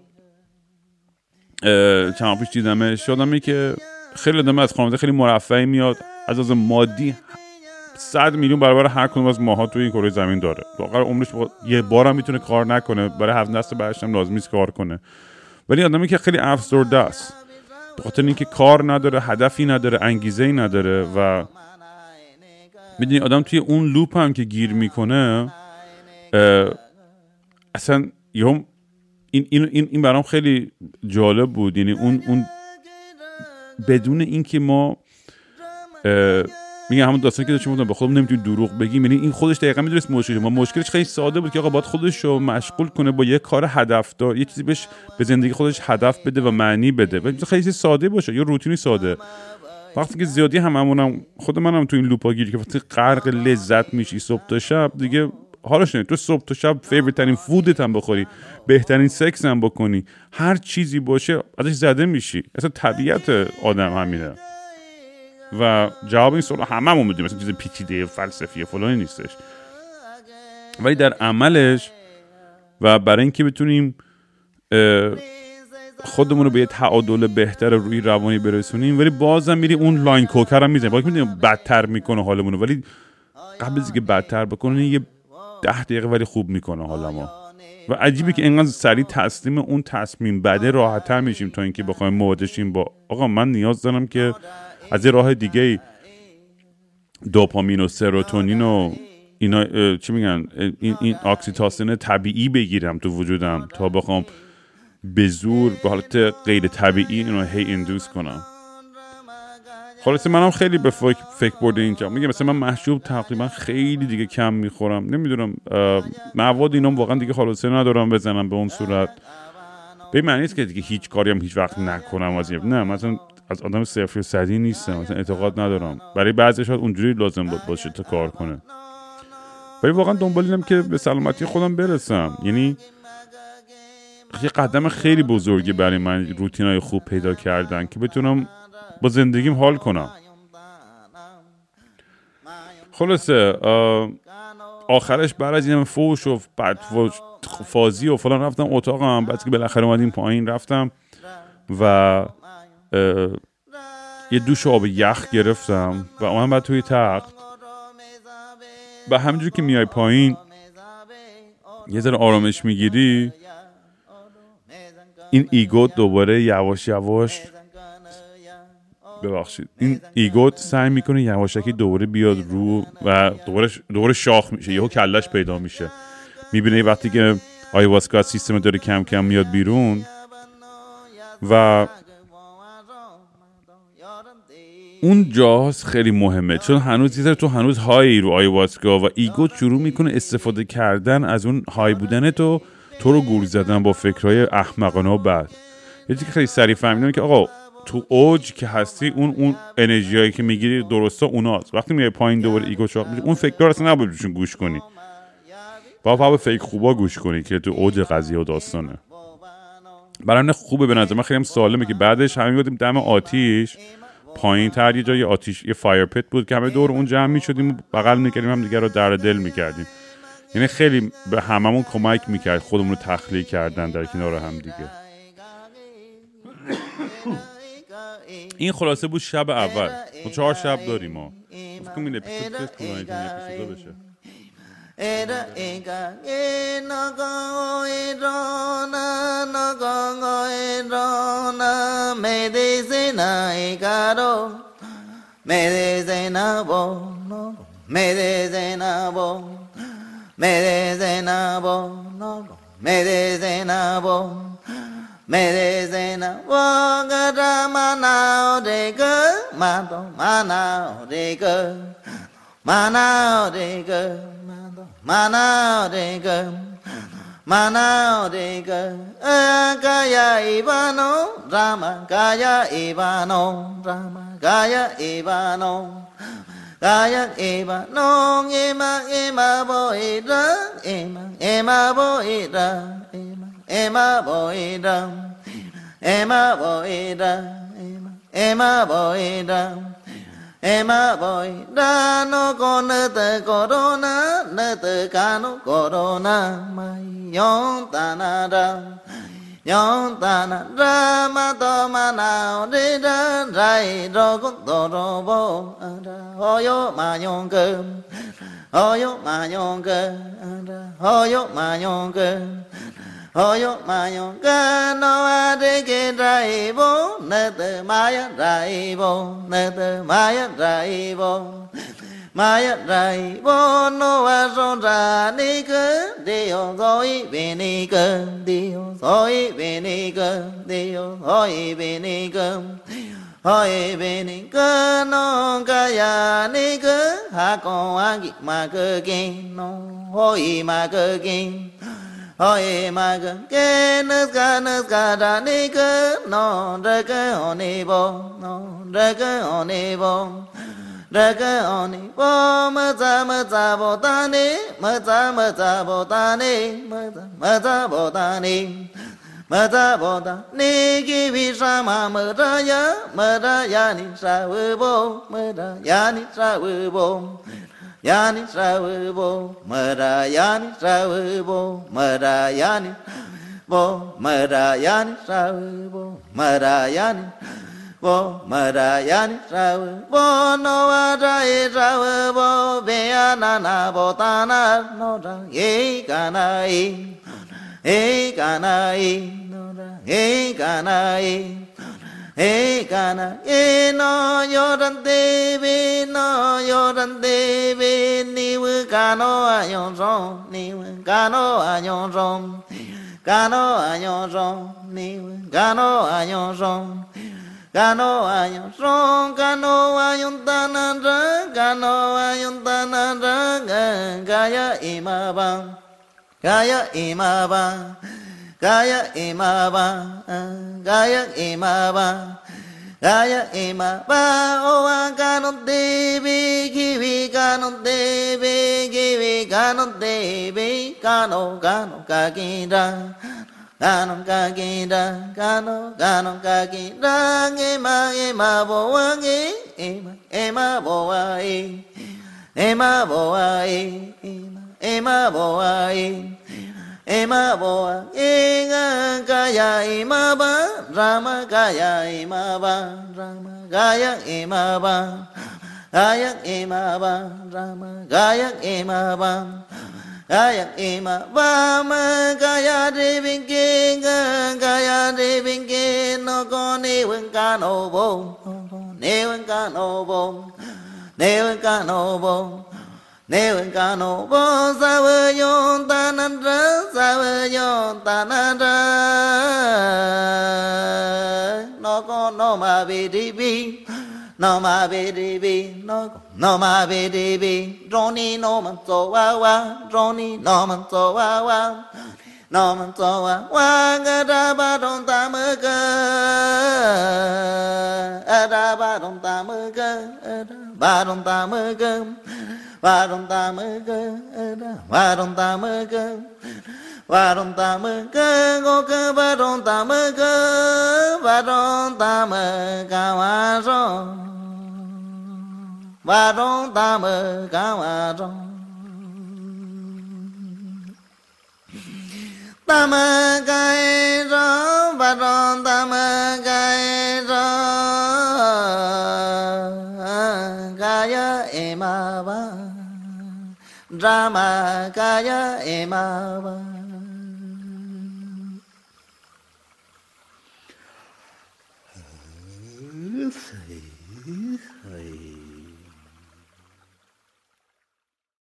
چند پیش دیدمش یادمه که خیلی آدم از خانواده خیلی مرفعی میاد. از از مادی صد میلیون برابر هر کدوم از ماها توی این کره زمین داره. واقعا عمرش یه بارم می‌تونه کار نکنه. برای هفت دست بعدش هم لازم کار کنه. ولی آدمی که خیلی افسرده است. به خاطر اینکه کار نداره هدفی نداره انگیزه ای نداره و می‌دونی آدم توی اون لوپ هم که گیر می‌کنه اصلا یه این این این, این برام خیلی جالب بود. یعنی اون اون بدون اینکه ما میگه همون داستانی که داشتیم بودم به خودم نمی‌تونی دروغ بگیم. یعنی این خودش دقیقا می‌دونست مشکلش ما مشکلش خیلی ساده بود که آقا باید خودش رو مشغول کنه با یه کار هدفدار یه چیزی بهش به زندگی خودش هدف بده و معنی بده. و خیلی ساده باشه یه روتینی ساده. وقتی که زیادی هممونم خود منم تو این loop ا گیری که وقتی غرق لذت میشی صبح تا شب دیگه حالش نه تو صبح تا شب favorite ترین food ت هم بخوری. بهترین سکس هم بکنی. هر چیزی باشه ازش زده میشی. اصلا طبیعت آدم همینه. و جواب این سوال هممون می‌دونیم. مثلا چیز پیچیده فلسفی فلانی نیستش. ولی در عملش و برای اینکه بتونیم خودمون رو به یه تعادل بهتر روی روانی برسونیم ولی بازم میری اون لاین کوکر هم می‌زنیم باید می‌دونیم بدتر می‌کنه حالمون ولی قبل از اینکه بدتر بکنه یه ده دقیقه ولی خوب می‌کنه حالا ما. و عجیبه که اینقدر سریع تسلیم اون تصمیم بده راحتتر میشیم تا اینکه بخوایم مواجهشیم با آقا من نیاز دارم که از یه راه دیگه دوپامین و سروتونین و اینا چی میگن؟ این, این اکسیتاسین طبیعی بگیرم تو وجودم تا بخوام به زور به حالت غیر طبیعی اینو هی اندوز کنم. خلاصه منم خیلی به فکر, برده اینجا. میگه مثلا من محجوب تقریبا خیلی دیگه کم می‌خورم. نمی‌دونم مواد اینام واقعا دیگه خلاصه ندارم بزنم به اون صورت. به معنی که دیگه هیچ کاری هم هیچ وقت نکنم از نه مثلا از آدم صفر صدی نیستم مثلا اعتقاد ندارم. برای بعضی شاید اونجوری لازم بود باشه تا کار کنه. ولی واقعا دنبال اینم که به سلامتی خودم برسم. یعنی یه قدم خیلی بزرگی برای من روتینای خوب پیدا کردن که بتونم با زندگیم حال کنم. خلاصه آخرش بعد از این فوش و بعد فازی و فلان رفتم اتاقم. بعد که بالاخره اومدیم پایین رفتم و یه دوش آب یخ گرفتم و اومدم بعد توی تخت. و همینجور که میای پایین یه ذره آرامش می‌گیری. این ایگوت دوباره یواش یواش ببخشید. این ego ت سعی می‌کنه یواشکی دوباره بیاد رو و دوباره دوباره شاخ میشه. یهو کلش پیدا میشه. می‌بینه وقتی که آیواسکا سیستم داره کم کم میاد بیرون و اون جاست خیلی مهمه. چون هنوز یه تو هنوز high رو آیواسکا و ego شروع می‌کنه استفاده کردن از اون high بودن تو تو رو گول زدن با فکرهای احمقانه و بعد یه که خیلی سریع فهمیدم که آقا تو اوج که هستی اون اون انرژیایی که می‌گیری درسته اوناست. وقتی میای پایین دوباره ego چاق میشه اون فکر اصلا نباید گوش کنی. با فقط فکر خوبا گوش کنی که تو اوج قضیه و داستانه. برای خوبه به نظر من خیلی سالمه که بعدش همین بودیم دم آتیش. پایین تر یه جای آتیش یه fire pit بود که همه دور اون جمع می شدیم بغل می‌کردیم هم دیگه رو درد دل می‌کردیم. یعنی خیلی به هممون کمک می‌کرد خودمون رو تخلیه کردن در کنار هم دیگه. این خلاصه بود شب اول. 4 شب داریم ما. مینه پوت پوت کو جای میزه باشه ارا بشه؟ mê dê na vô gơ ra ma nào đề gơ ma tô ma nào đề gơ ma nào đề gơ ma nào đề gơ kaya ivano rama kaya ivano rama kaya ivano kaya ivano ema ema boira, ema ema boira. ema Emma Boeda, Emma Boeda, Emma boyda, Emma boyda no conete corona, nete cano corona, mai yon tanada. Yon tana rama to manao de da rai ro con to ro bo ada. Hoyo ma yon ke hoyo ma yon ke ada. Hoyo ma yon ke Hoyok mayong ka no wadikin raibo, netem mayat raibo, netem mayat raibo. Mayat raibo no wacho ra niko, dio hoyi beniko, dio hoyi beniko, dio hoyi beniko. Hoyi beniko no kaya niko, hakong wagi ma kengno, hoyi ma kengno. Hoy mag ke nas ga nas ga da ni ga no ra ga on ni bo no ra ga on ni bo ra ga on ni bo ma za ma za bo ta ni ma za ma za bo ta ni ma za ma za bo ta ni ma za bo ta ni ki vi sa ma ma ra ya ma ra ya ni sa wu bo ma ra ya ni sa wu bo yani savubo mara yani savubo mara yani bo mara yani savubo mara yani bo mara yani savubo no ara e savubo be anana bo tana no ra e kana e e kana e no ra e kana e Ê na Ê no yo ran bê no yo ran bê Ni vư no a yon rong Ni vư ca no a yon rong no a yon rong Ni vư no ayon ron, gano ayon ayon tanan ra, imabang, gaya imabang. Gaya imaba, gaya imaba, gaya imaba. Oh, I got baby, kiwi, got baby, kiwi, got baby, gano, gano, kagira, Gano kagira, gano, gano kagira. ema, ema, boa, ema, ema, boa, ema, boa, ema, ema, boa, ema. Ema boa, ega gaya, ema ba, rama gaya, ema ba, rama gaya, ema ba, gaya, ema ba, rama gaya, ema ba, gaya, ema ba, ma gaya, devin ke, gaya, devin ke, no go ne wen ka no bo, ne wen ka no bo, ne wen ka no bo. Nevangano vo savayon tanandra savayon tanandra No ko no ma vidibi No ma vidibi no ko no ma vidibi Droni no man so wa wa Droni no man so wa wa No man so wa wa Ga da ba don ta ma ga Da ba don ta ma ga Da ba don ta ma ga và đồng ta mơ cơ và đồng ta mơ cơ. Và đồng ta mơ cơ, ngô cơ. Và đồng ta mơ cơ, và đồng ta mơ ca hoa rô. Và đồng ta mơ ca hoa rô. Ta mơ cái rô, và đồng ta mơ cái rô. Ca ya em ba. Ramakaya Emava. Oops.